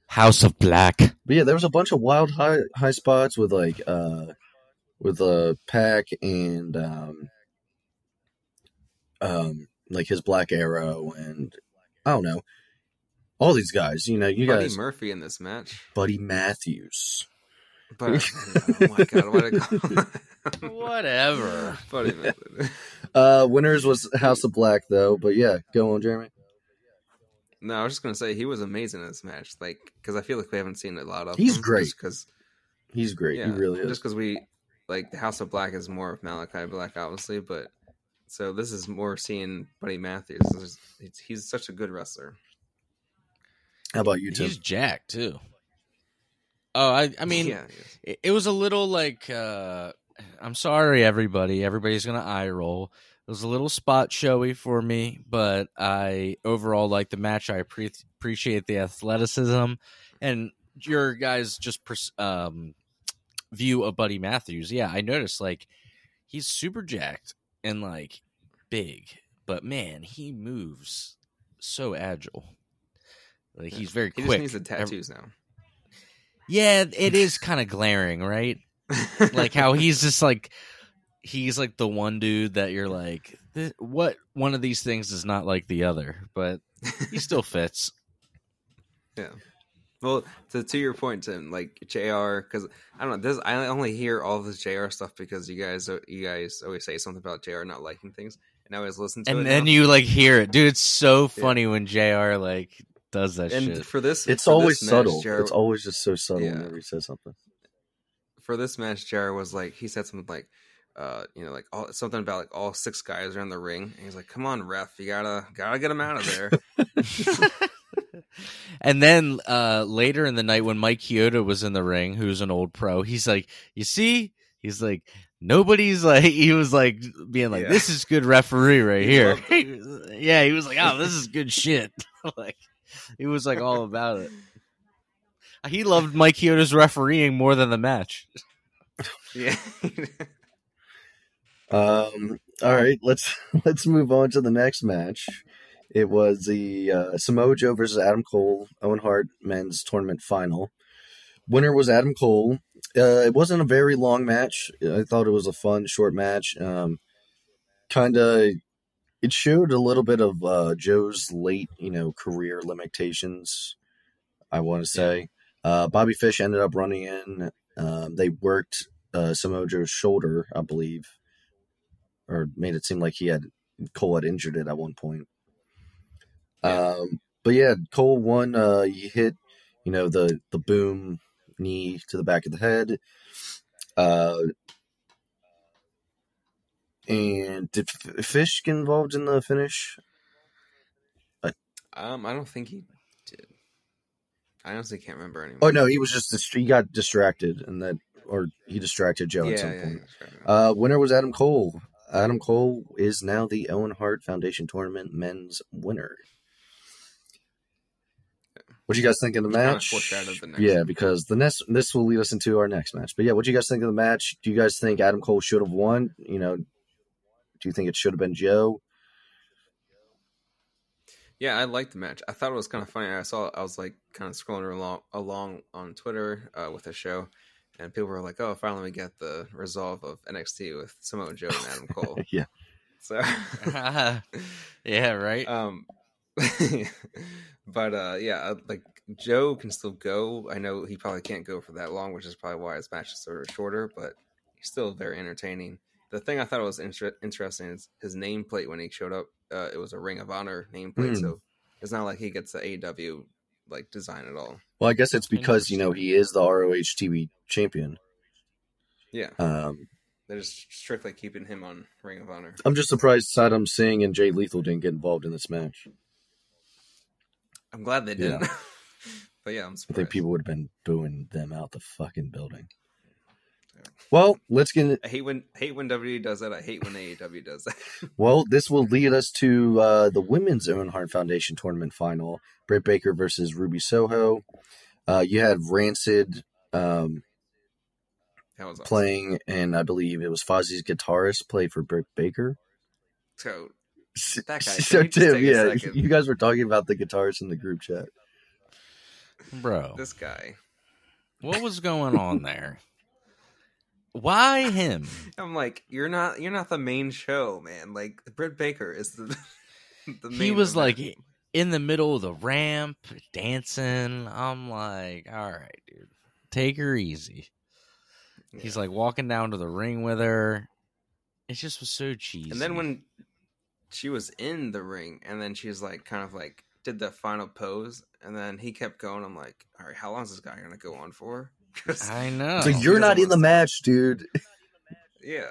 House of Black. But yeah, there was a bunch of wild high high spots with like uh with uh PAC and um um like his Black Arrow and I don't know all these guys. You know, you got Buddy guys, Murphy in this match. Buddy Matthews. But oh my god, what a *laughs* Whatever. Buddy Murphy. Uh, winners was House of Black though. But yeah, go on, Jeremy. No, I was just gonna say he was amazing in this match, like because I feel like we haven't seen a lot of. He's him, great. because He's great. yeah, he really is. Just because we like the House of Black is more of Malachi Black, obviously, but so this is more seeing Buddy Matthews. This is- He's, he's such a good wrestler. How about you, Tim? He's jacked too. Oh, I I mean yeah, he it, it was a little like uh I'm sorry everybody. Everybody's going to eye roll. It was a little spot showy for me, but I overall like the match. I pre- appreciate the athleticism and your guys just pers- um view of Buddy Matthews. Yeah, I noticed like he's super jacked and like big, but man, he moves so agile. Like he's very he quick. just needs the tattoos now. yeah, it is kind of glaring, right? like how *laughs* he's just like he's like the one dude that you're like what one of these things is not like the other but he still fits *laughs* Yeah. Well, to to your point, Tim, like JR. Because I don't know this. I only hear all this JR. stuff because you guys, you guys always say something about JR. not liking things, and I always listen to it. and then now. you like hear it dude it's so funny when JR like does that and shit for this, It's for always this match, subtle. JR It's always just so subtle Yeah. whenever he says something. for this match, JR. was like he said something like, uh, you know, like all something about like all six guys are in the ring, and he's like, "Come on, ref, you gotta gotta get them out of there." *laughs* *laughs* and then uh later in the night when mike Chioda was in the ring who's an old pro he's like you see he's like nobody's *laughs* like he was like being like Yeah. this is good referee right here. He *laughs* yeah he was like oh this is good shit *laughs* like he was like all about it he loved mike Chioda's refereeing more than the match yeah. Um, all right, let's let's move on to the next match. It was the uh, Samoa Joe versus Adam Cole Owen Hart men's tournament final. Winner was Adam Cole. Uh, it wasn't a very long match. I thought it was a fun short match. Um, kind of, it showed a little bit of uh, Joe's late, you know, career limitations. I want to say uh, Bobby Fish ended up running in. Um, they worked uh, Samoa Joe's shoulder, I believe, or made it seem like he had Cole had injured it at one point. Yeah. Um, but yeah, Cole won. Uh, he hit, you know, the the boom knee to the back of the head. Uh, and did F- Fish get involved in the finish? Um, I don't think he did. I honestly can't remember anymore. Oh no, he was just dist- he got distracted, and that or he distracted Joe yeah, at some yeah, point. yeah. Uh, winner was Adam Cole. Adam Cole is now the Owen Hart Foundation Tournament men's winner. What do you guys think of the Kinda match? the next yeah, one. because the next this will lead us into our next match. But yeah, what do you guys think of the match? Do you guys think Adam Cole should have won? You know, do you think it should have been Joe? Yeah, I liked the match. I thought it was kind of funny. I saw, I was like kind of scrolling along along on Twitter uh, with the show, and people were like, "Oh, finally we get the resolve of NXT with Samoa Joe and Adam Cole." *laughs* yeah, so, *laughs* *laughs* yeah, right. um, *laughs* but uh, yeah, uh, like Joe can still go. I know he probably can't go for that long, which is probably why his matches are shorter. But he's still very entertaining. The thing I thought was inter- interesting is his nameplate when he showed up. Uh, it was a Ring of Honor nameplate, Hmm. so it's not like he gets the AEW like design at all. well, I guess it's because you know he is the ROH TV champion. Yeah, Um, they're just strictly keeping him on Ring of Honor. I'm just surprised Satnam Singh and Jay Lethal didn't get involved in this match. I'm glad they didn't. *laughs* but yeah, I'm I think people would have been booing them out the fucking building. Well, let's get in- I hate when hate when WWE does that. I hate when AEW does that. *laughs* well. This will lead us to uh, the women's Owen Hart Foundation tournament final: Britt Baker versus Ruby Soho. Uh, you had Rancid um, that was awesome. playing, and I believe it was Fozzy's guitarist played for Britt Baker. So, That guy, *laughs* so can you Tim, yeah, *laughs* you guys were talking about the guitarist in the group chat. Bro, this guy, what was going on there? Why him? *laughs* I'm like, you're not you're not the main show, man. Like Britt Baker is the. the main He was event. like in the middle of the ramp dancing. I'm like, all right, dude, take her easy. He's like walking down to the ring with her. It just was so cheesy. and then when she was in the ring, and then she's like, kind of like did the final pose, and then he kept going. I'm like, all right, how long is this guy gonna go on for? *laughs* I know so you're doesn't in the match, dude. *laughs* yeah,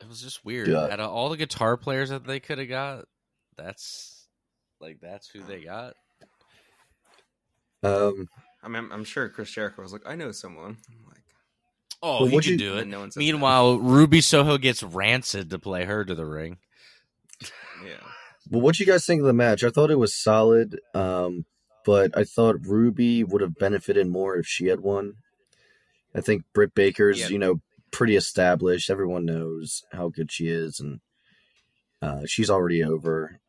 it was just weird. Yeah. Out of all the guitar players that they could have got, that's like that's who they got. Um, I mean, I'm, I'm sure Chris Jericho was like, I know someone. I'm like, Oh, Well, he what'd could you- do it. no one said Meanwhile, Ruby Soho gets Rancid to play her to the ring. yeah. Well, what do you guys think of the match? I thought it was solid, um, but I thought Ruby would have benefited more if she had won. I think Britt Baker's, Yeah. you know, pretty established. Everyone knows how good she is, and uh, she's already over.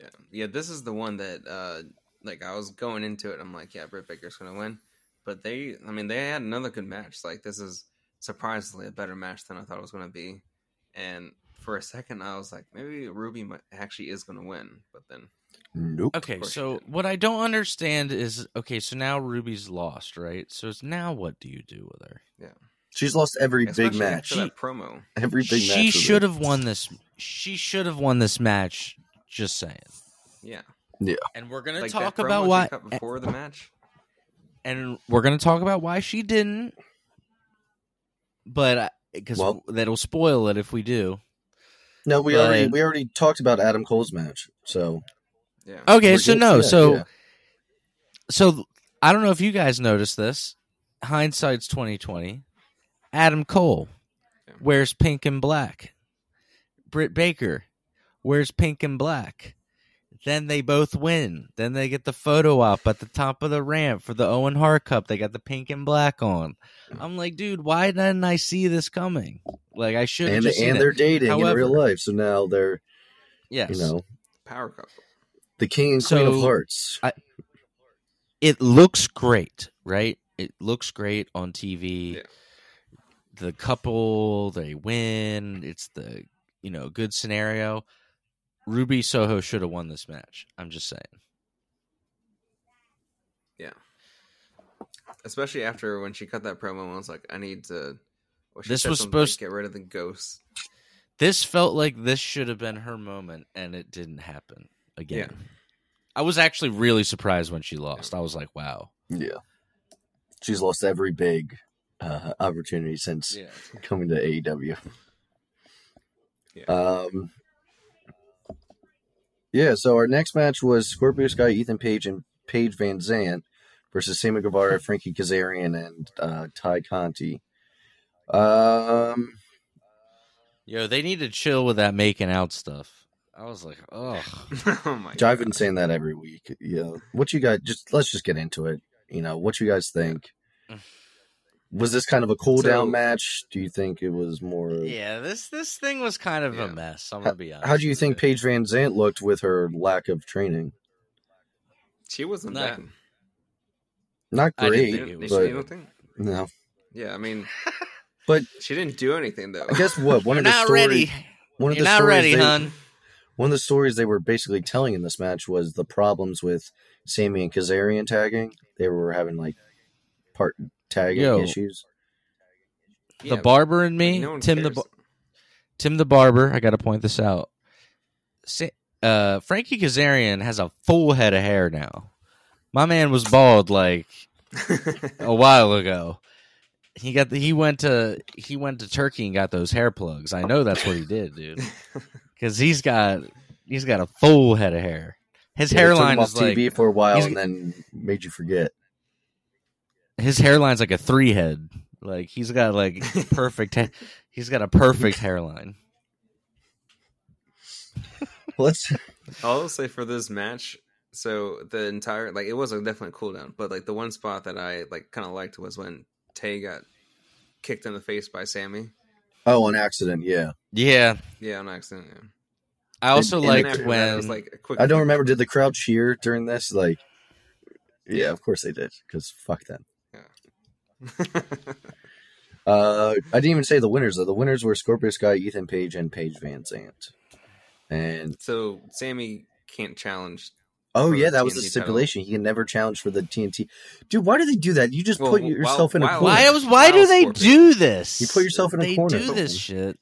Yeah, yeah. This is the one that, uh, like, I was going into it. I'm like, yeah, Britt Baker's gonna win. But they, I mean, they had another good match. Like, this is surprisingly a better match than I thought it was gonna be. And for a second, I was like, maybe Ruby actually is gonna win. But then, Nope. Okay, so what I don't understand is okay, so now Ruby's lost, right? So it's now what do you do with her? Yeah. She's lost every especially big match. after that promo. *laughs* Every big match. she with should have won this. She should have won this match. Just saying. Yeah, Yeah. And we're gonna like talk about she why. before the match. And we're gonna talk about why she didn't. But because Well- that'll spoil it if we do. No, we but- already we already talked about Adam Cole's match. So Yeah, Okay, we're so no, Yeah, so yeah. so I don't know if you guys noticed this. Hindsight's twenty twenty. Adam Cole Yeah. wears pink and black. Britt Baker wears pink and black. Then they both win. Then they get the photo op at the top of the ramp for the Owen Hart Cup. They got the pink and black on. I'm like, dude, why didn't I see this coming? Like I should and just and they're dating in real life. So now they're Yes. you know power couple. the king and queen of So- hearts. it looks great, right? It looks great on TV. Yeah. the couple they win. It's the you know good scenario. Ruby Soho should have won this match. I'm just saying. Yeah. Especially after when she cut that promo, I was like, I need to. Well, This said was something like, get rid of the ghosts. This felt like this should have been her moment, and it didn't happen again. I was actually really surprised when she lost. I was like, "Wow." Yeah. She's lost every big uh, opportunity since Yeah. coming to AEW. Yeah. Um. Yeah, so our next match was Scorpio Sky, Ethan Page, and Paige VanZant versus Sammy Guevara, Frankie Kazarian, and uh, Tay Conti. Um, Yo, they need to chill with that making out stuff. I was like, "Oh, *laughs* oh my I've been saying that every week. Yeah, what you guys just let's just get into it. You know, what you guys think? *laughs* Was this kind of a cool down match? Do you think it was more? yeah." This this thing was kind of Yeah. a mess. I'm gonna be honest. How do you with think Paige VanZant looked with her lack of training? She wasn't No. bad. Not I didn't great, think Didn't, it did was she do but anything? no. Yeah, I mean, *laughs* But she didn't do anything though. I guess *laughs* what one You're of the not stories, ready. one of You're the not stories ready, they, hun. one of the stories they were basically telling in this match was the problems with Sammy and Kazarian tagging. They were having like part tagging Yo. issues. the Yeah, barber and me, no one Tim the cares. Bar- Tim the barber. I got to point this out. Uh, Frankie Kazarian has a full head of hair now. My man was bald like *laughs* a while ago. He got the, he went to he went to Turkey and got those hair plugs. I know that's what he did, dude. *laughs* Because he's got he's got a full head of hair. His Yeah, they took hairline him off is like TV for a while and then made you forget. His hairline's like a three head. Like he's got like *laughs* perfect. ha- he's got a perfect hairline. Let's I'll say for this match, so the entire like it was a definitely cool down, but like the one spot that I like kind of liked was when Tay got kicked in the face by Sammy. Oh, on accident, yeah. Yeah, Yeah, on accident. Yeah. I also And- and And liked when it was like a quick. I don't remember. Did the crowd cheer during this? Like, yeah, of course they did. Because fuck them. *laughs* Uh, I didn't even say the winners though. The winners were Scorpio Sky, Ethan Page, and Paige VanZant. And so Sammy can't challenge. oh yeah, the that was the TNT title. stipulation. He can never challenge for the TNT. Dude, why do they do that? You just Well, put while- yourself in a while- corner. why was why do they Scorpion. do this? You put yourself in a corner. they do this shit.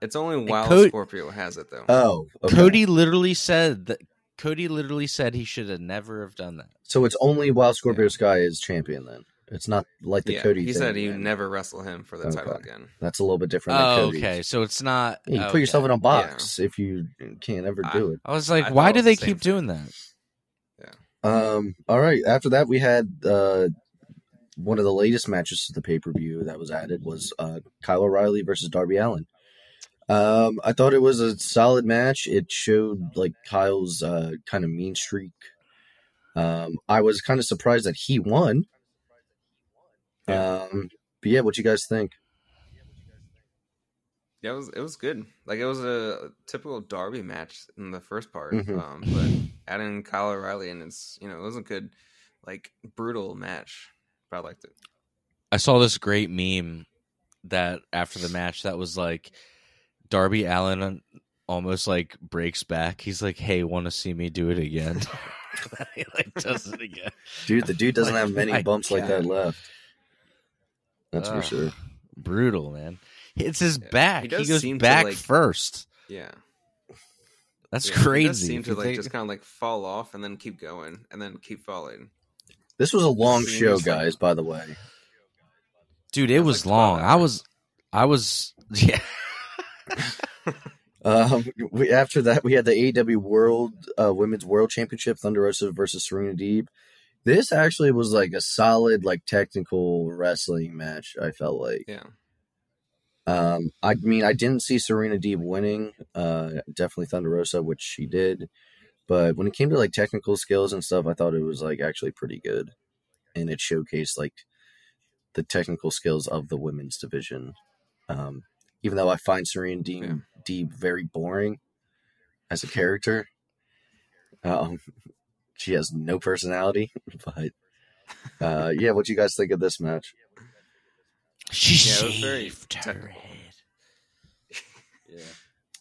It's only while Co- Scorpio has it though. Oh, okay. Cody literally said that. Cody literally said he should have never have done that. So it's only while Scorpio Sky is champion. Then it's not like the yeah, Cody. he thing, said he would man. never wrestle him for the title again. That's a little bit different. than Oh, Cody's. okay. So it's not. Yeah, you okay. put yourself in a box if you can't ever do it. I was like, I why do they the keep same doing that? Yeah. Um. All right. After that, we had uh, one of the latest matches to the pay per view that was added was uh, Kyle O'Reilly versus Darby Allin. Um, I thought it was a solid match. It showed like Kyle's uh, kind of mean streak. Um, I was kind of surprised that he won. Yeah. Um, but yeah, what you guys think? Yeah, it was it was good. Like it was a typical Darby match in the first part. Mhm. Um, but adding Kyle O'Reilly and it's you know it was a good like brutal match. But I liked it. I saw this great meme that after the match that was like Darby Allin almost like breaks back. He's like, "Hey, want to see me do it again?" *laughs* *laughs* he like does it again. Dude, the dude doesn't Like, have many bumps like that left. That's for sure. Brutal, man. It's his Yeah. back. He He, goes back like- first. Yeah, That's Yeah, He crazy. does seem to like think- just kind of like fall off and then keep going and then keep falling. This was a long seems show, like- guys. By the way. Dude, it Sounds was like long. I was, I was, *laughs* yeah. *laughs* Um, we, after that, we had the AEW World uh, Women's World Championship, Thunder Rosa versus Serena Deeb. This actually was like a solid, like technical wrestling match. I felt like. Yeah, Um, I mean, I didn't see Serena Deeb winning. Uh, definitely Thunder Rosa, which she did. But when it came to like technical skills and stuff, I thought it was like actually pretty good, and it showcased like the technical skills of the women's division. Um, even though I find Serena Deeb, Yeah. Deeb very boring as a character, um, she has no personality. *laughs* But uh, yeah, what do you guys think of this match? She Yeah, it very shaved her head Yeah.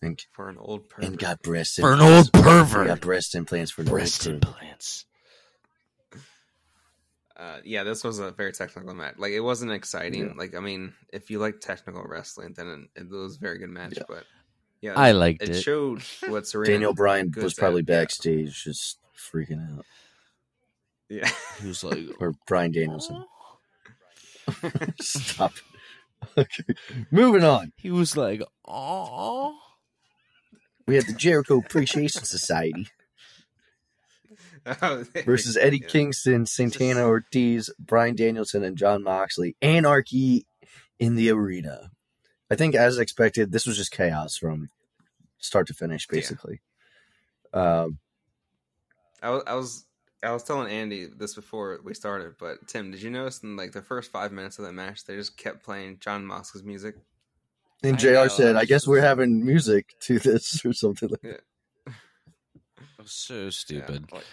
And, For an old pervert. and got breast for an implants. old pervert. Got breast implants for an breast old implants. Uh, yeah, this was a very technical match. Like it wasn't exciting. Yeah. Like I mean, if you like technical wrestling, then it, it was a very good match. Yeah. But yeah, I liked it, it. showed what *laughs* Serena. Daniel Bryan good was at, probably yeah. backstage just freaking out. Yeah, He was like, *laughs* Or Brian Danielson. *laughs* Stop. *laughs* Okay. Moving on. he was like, oh. We had the Jericho Appreciation Society Oh, versus Eddie yeah. Kingston, Santana Ortiz, Brian Danielson, and Jon Moxley. Anarchy in the arena. I think, as expected, this was just chaos from start to finish, Yeah. basically. Um, I was, I was I was telling Andy this before we started, but Tim, did you notice in like the first five minutes of that match, they just kept playing Jon Moxley's music? and I JR know, said, I I was guess we're having music to this *laughs* or something like *laughs* that. So Yeah, stupid. like-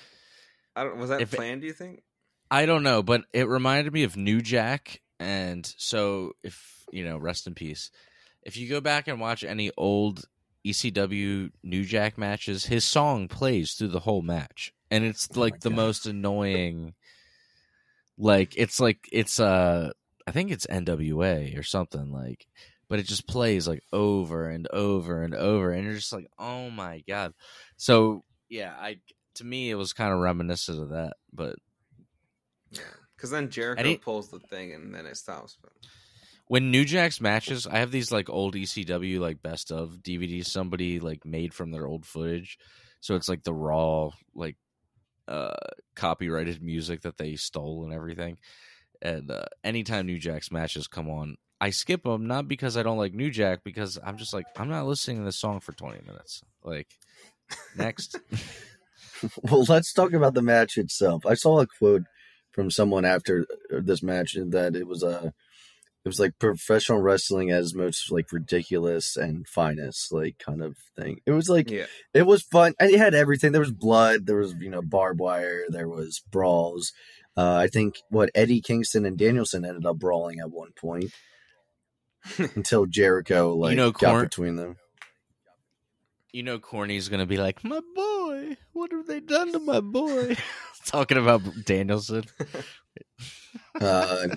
I don't. Was that If it- planned? do you think? I don't know, but it reminded me of New Jack. And so, if you know, rest in peace. If you go back and watch any old ECW New Jack matches, his song plays through the whole match, and it's Oh like my the God. most annoying. Like it's like it's uh I think it's NWA or something like, but it just plays like over and over and over, and you're just like, oh my god. So yeah, I to me it was kind of reminiscent of that, but Yeah, because then Jericho Eddie- pulls the thing and then it stops. But when New Jack's matches, I have these like old ECW like best of DVDs somebody like made from their old footage. So it's like the raw like uh copyrighted music that they stole and everything. And uh, anytime New Jack's matches come on, I skip them not because I don't like New Jack because I'm just like I'm not listening to this song for 20 minutes. Like next. *laughs* *laughs* Well, let's talk about the match itself. I saw a quote from someone after this match that it was a, it was like professional wrestling as most like ridiculous and finest like kind of thing. It was like yeah, it was fun and it had everything. There was blood, there was you know barbed wire, there was brawls. Uh, I think what Eddie Kingston and Danielson ended up brawling at one point *laughs* until Jericho like you know, got Corn- between them. you know Corny's gonna be like, My boy, what have they done to my boy? *laughs* Talking about Danielson. *laughs* uh,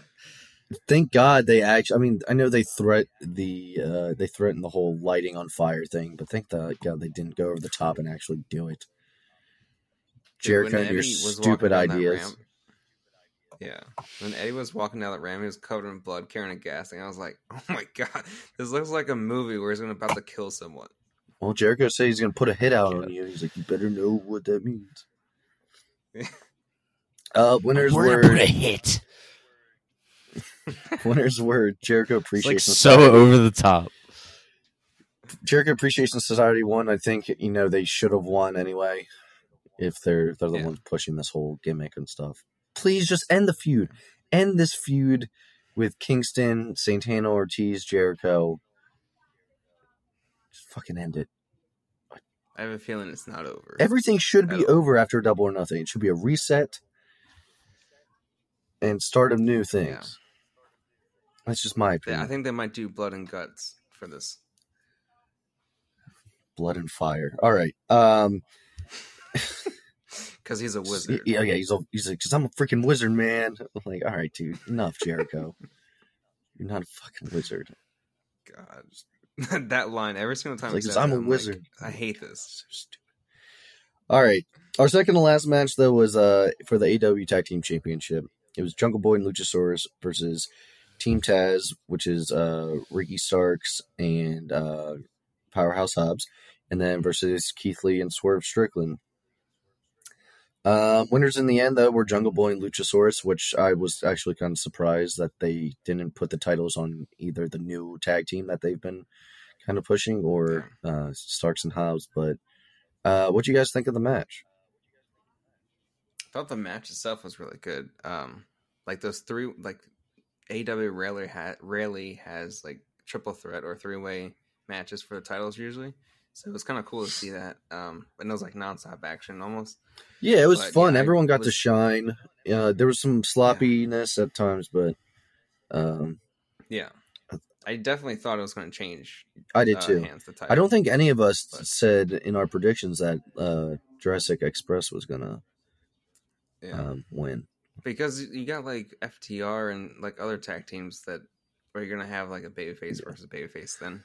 thank God they actually. I mean, I know they threat the uh, they threatened the whole lighting on fire thing, but thank the God they didn't go over the top and actually do it. Dude, Jericho, and your Eddie was walking stupid ideas. ramp- Yeah, when Eddie was walking down that ramp, he was covered in blood, carrying a gas thing. I was like, *laughs* "Oh my god, this looks like a movie where he's gonna about to kill someone." Well, Jericho said he's going to put a hit out on you. He's like, you better know what that means. *laughs* uh, winners We're were gonna put a hit. *laughs* winners were Jericho It's Appreciation like Society. so over the top. Jericho Appreciation Society won. I think you know they should have won anyway. If they're they're the Yeah. ones pushing this whole gimmick and stuff. Please just end the feud. End this feud with Kingston, Santana Ortiz, Jericho. Just fucking end it. I have a feeling it's not over. Everything should be over after a Double or Nothing. It should be a reset and start of new things. That's just my opinion. I think they might do blood and guts for this. Blood and fire. All right. Um. *laughs* Because he's a wizard. Yeah, yeah. He's a, he's like, because I'm a freaking wizard, man. I'm *laughs* like, all right, dude, enough, Jericho. *laughs* You're not a fucking wizard. God, that line every single time. Like, he 'cause says I'm a like, wizard. I hate this. So stupid. All right. Our second to last match though was uh for the AEW Tag Team Championship. It was Jungle Boy and Luchasaurus versus Team Taz, which is uh Ricky Starks and uh Powerhouse Hobbs, and then versus Keith Lee and Swerve Strickland. Uh, winners in the end though were Jungle Boy and Luchasaurus, which I was actually kind of surprised that they didn't put the titles on either the new tag team that they've been kind of pushing or uh, Starks and Hobbs. But uh, what do you guys think of the match? I thought the match itself was really good. Um, like those three, like AEW rarely ha- rarely has like triple threat or three way matches for the titles usually. So it was kind of cool to see *sighs* that. Um, and it was like nonstop action almost. Yeah, it was But, fun. yeah, I Everyone got to shine. Uh, there was some sloppiness at times, but um, Yeah, I definitely thought it was going to change. I did uh, too. hands the title. I don't think any of us But- said in our predictions that uh, Jurassic Express was gonna Yeah. um, win. Because you got like FTR and like other tag teams that are you're gonna have like a babyface versus babyface. Then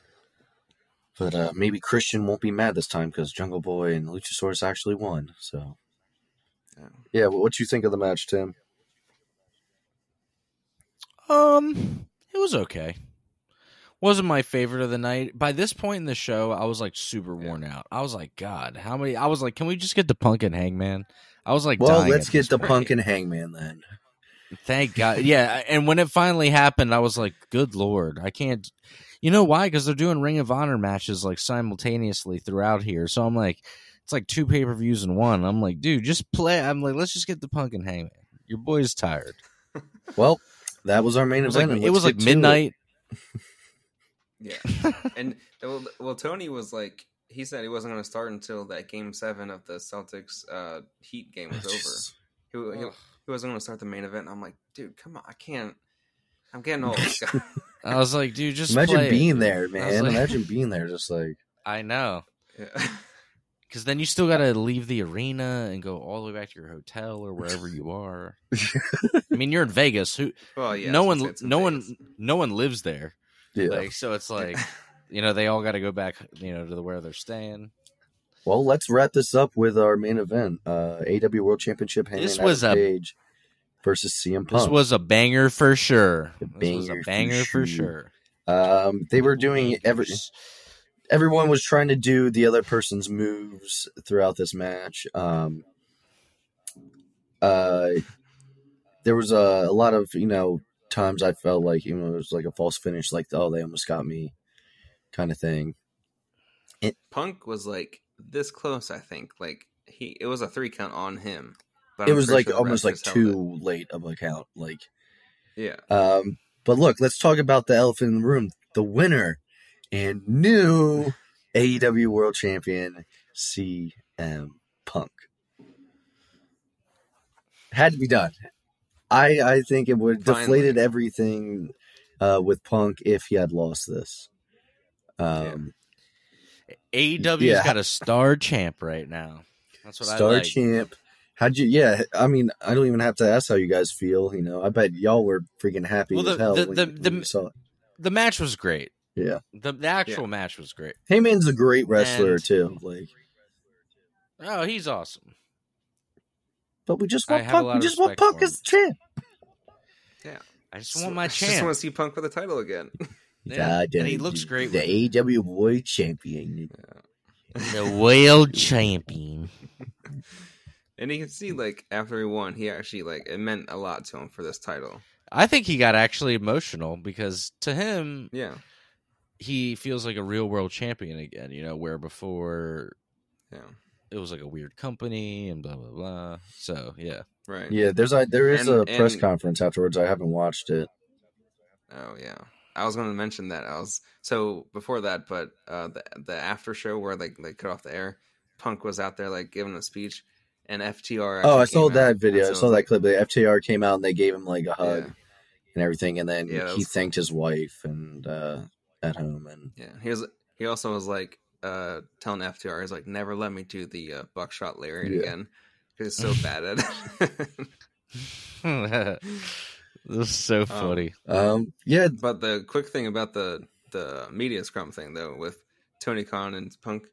But uh, maybe Christian won't be mad this time because Jungle Boy and Luchasaurus actually won. So Yeah. yeah, well, what you think of the match, Tim? Um, it was okay. Wasn't my favorite of the night. By this point in the show, I was like super worn out. I was like, God, how many? I was like, can we just get the Punk and Hangman? I was like, Well, dying let's get the point. Punk and Hangman then. *laughs* Thank God. Yeah, and when it finally happened, I was like, good lord, I can't. You know why? Because they're doing Ring of Honor matches like simultaneously throughout here. So I'm like, it's like two pay per views in one. I'm like, dude, just play. I'm like, let's just get the Punk and Hangman. Your boy's tired. *laughs* Well, that was our main It was event. like it was like get to it. midnight. yeah, and well, well, Tony was like he said he wasn't gonna start until that game seven of the Celtics uh, Heat game was over. He, he, he wasn't gonna start the main event. I'm like, dude, come on, I can't. I'm getting old. *laughs* I was like, dude, just Imagine play it. being there, man. like- Imagine being there, just like *laughs* I know. yeah. *laughs* Because then you still got to leave the arena and go all the way back to your hotel or wherever you are. I mean, you're in Vegas. Who? Well, yeah. no one, gonna say it's in no Vegas. one, no one lives there. yeah. Like, so it's like, you know, they all got to go back, you know, to the where they're staying. Well, let's wrap this up with our main event: uh, AEW World Championship. This was a- Page versus CM Punk. This was a banger for sure. A This was a banger for banger for sure. sure. Um, they were doing every. Everyone was trying to do the other person's moves throughout this match. Um, uh, there was a, a lot of you know times I felt like you know it was like a false finish, like oh they almost got me, kind of thing. Punk was like this close. I think like he it was a three count on him. But it I'm was like sure almost like it. too late of a count. Like, Yeah, um, but look, let's talk about the elephant in the room. The winner and new AEW World Champion CM Punk had to be done. I I think it would Finally. deflated everything uh, with Punk if he had lost this. Um, AEW's Yeah. got a star champ right now. That's what Star I like. Star champ. How'd you? Yeah, I mean, I don't even have to ask how you guys feel. You know, I bet y'all were freaking happy Well, as the- hell the- when, the- when the- you saw it. the match was great. Yeah, The, the actual match was great. Hangman's a great wrestler And- too. Like, Oh, he's awesome. but we just want Punk. We just want Punk as the champ. Yeah. I just So- want my I just want to see Punk for the title again. *laughs* Yeah, God, and he looks great. The with AEW World Champion. the world champion. *laughs* and you can see like after he won, he actually like it meant a lot to him for this title. I think he got actually emotional because to him, Yeah, he feels like a real world champion again. You know, where before yeah, it was like a weird company and blah blah blah. So yeah, right. Yeah, there's a there is And- a press and- conference afterwards. I haven't watched it. Oh yeah, I was going to mention that. I was so before that, but uh, the the after show where like they cut off the air, Punk was out there like giving a speech, and FTR. Oh, I saw that video. I saw that clip. The FTR came out and they gave him like a hug Yeah. and everything, and then Yeah, he was- thanked his wife and uh, at home and Yeah, he was. He also was like uh, telling FTR, "He's like, never let me do the uh, buckshot lariat Yeah. again because he's so *laughs* bad at it." *laughs* *laughs* this is so Um, funny. um, yeah, but the quick thing about the the media scrum thing though, with Tony Khan and Punk,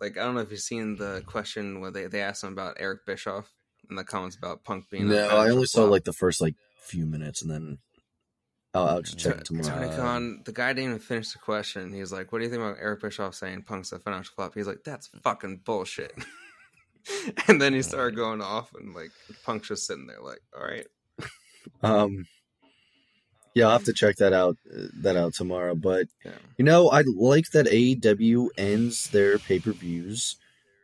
like I don't know if you've seen the question where they they asked him about Eric Bischoff in the comments about Punk being. no, I only saw like the first like few minutes and then I'll, I'll just check it Tony. Khan, the guy didn't even finish the question. He's like, "What do you think about Eric Bischoff saying Punk's a financial flop?" He's like, "That's fucking bullshit." *laughs* and then he started going off, and like Punk's just sitting there, like, "All right, Um, yeah, I'll have to check that out that out tomorrow. But yeah, you know, I like that AEW ends their pay per views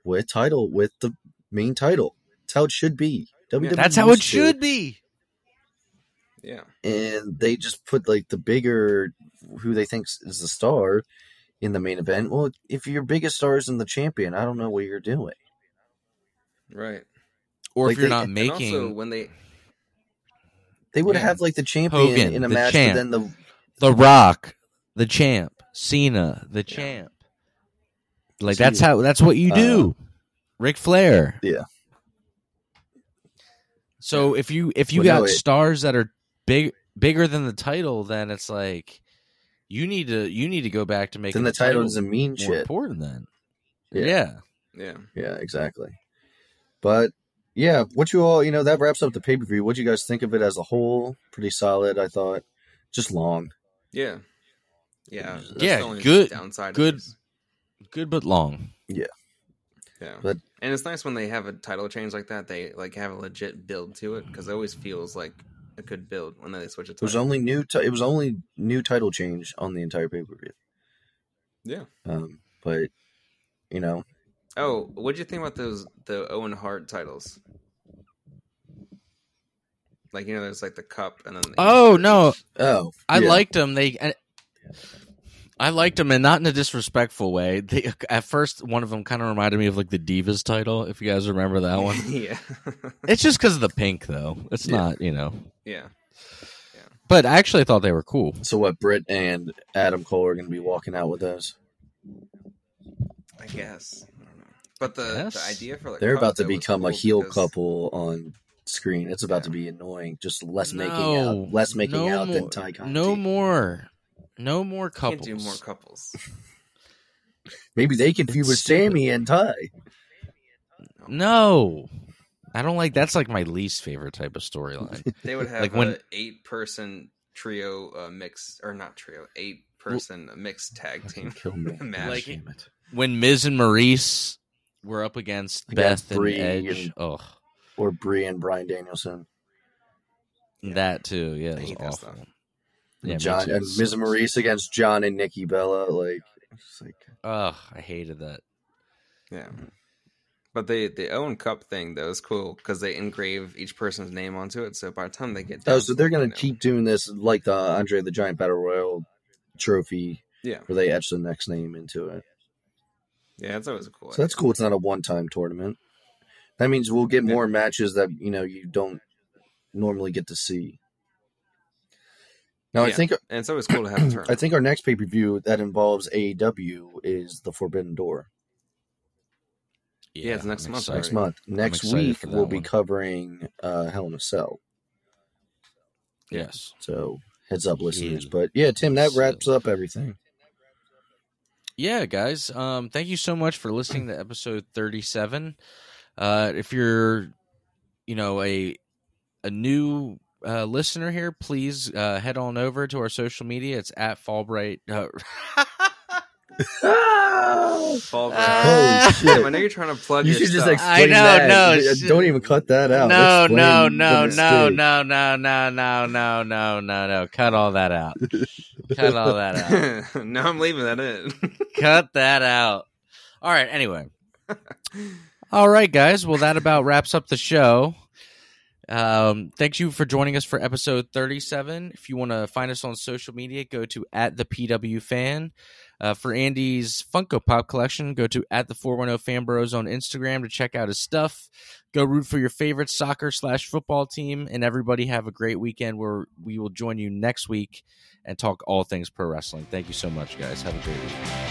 with title with the main title. That's how it should be. WWE That's how it used to, should be. yeah, and they just put like the bigger who they think is the star in the main event. Well, if your biggest star isn't the champion, I don't know what you're doing. right." Or Like if you're they- not making, also, when they They would Yeah. have like the champion Hogan, in a the match, champ. but then the The Rock, the champ, Cena, the champ. Like So that's you- how that's what you do. Uh, Ric Flair. Yeah. So if you if you Well, no, got it- stars that are big bigger than the title, then it's like you need to you need to go back to making Then the title doesn't mean more shit. important then. Yeah. yeah. Yeah. Yeah, exactly. But yeah, what you all, you know, that wraps up the pay per view. What do you guys think of it as a whole? Pretty solid, I thought. Just long. Yeah. Yeah. that's Yeah, the only good- Downside. good- Good but long. Yeah. Yeah. But- and it's nice when they have a title change like that. They like have a legit build to it because it always feels like a good build when they switch it. It was only new. T- it was only new title change on the entire pay per view. Yeah. Um, but you know, Oh, what'd you think about those the Owen Hart titles? Like you know, there's like the cup and then. the- Oh no, oh, I yeah. liked them. They, I, I liked them, and not in a disrespectful way. They, at first, one of them kind of reminded me of like the Divas title. If you guys remember that one, *laughs* yeah. it's just because of the pink, though. It's Yeah. not, you know. yeah. But I actually thought they were cool. So what? Britt and Adam Cole are going to be walking out with those. I guess. I don't know. But the, Yes. the idea for like They're about to though, was become a heel because- couple on screen. It's about to be annoying. Just less making out, less making no out than Tay Conti. No more, no more Can't couples. do more couples. *laughs* Maybe they can feud with. Sammy and Tay. No, I don't like. That's like my least favorite type of storyline. *laughs* They would have Like a when- eight person trio uh, mix or not trio, eight person mixed tag team Kill me. *laughs* match. Like- Damn it. when Miz and Maryse were up against Against Beth and Brie Edge, oh, Or Brie and Brian Danielson. Yeah. that too. Yeah, it was awful. stuff. Yeah, John and Miz and Maryse against John and Nikki Bella. Like, it's like Ugh, I hated that. Yeah. But the the Owen Cup thing though is cool because they engrave each person's name onto it. So by the time they get oh, down oh, so they're gonna you know, keep doing this like the Andre the Giant Battle Royal trophy, Yeah, where they etch the next name into it. Yeah, that's always a cool. So that's cool. It's not a one-time tournament. That means we'll get Yeah. more matches that you know you don't normally get to see. Now I think and so it's always cool to have a *clears throat* tournament. I think our next pay-per-view that involves AEW is the Forbidden Door Yeah, it's next I'm month, excited. next month. Next week we'll be covering uh, Hell in a Cell. Yes. So heads up, listeners. Yeah. But yeah, Tim, that So- wraps up everything. Yeah, guys. Um, thank you so much for listening to episode thirty-seven. Uh, if you're, you know, a a new uh, listener here, please uh, head on over to our social media. It's at Fallbright. *laughs* *laughs* Uh, Fall break. Ah. Holy *laughs* shit. I know you're trying to plug. You your should just stuff. explain I know, that. no, D- it's- Don't even cut that out. no, Explain no, no, no, no, no, no, no, no, no, no, no. Cut all that out. Cut all that out. *laughs* no, I'm leaving that in. Cut that out. All right. Anyway. All right, guys. Well, that about wraps up the show. Um, thank you for joining us for episode 37. If you want to find us on social media, go to at the PW fan. Uh, for Andy's Funko Pop collection, go to at the 410 Fanbros on Instagram to check out his stuff. Go root for your favorite soccer slash football team, and everybody have a great weekend where we will join you next week and talk all things pro wrestling. Thank you so much, guys. Have a great week.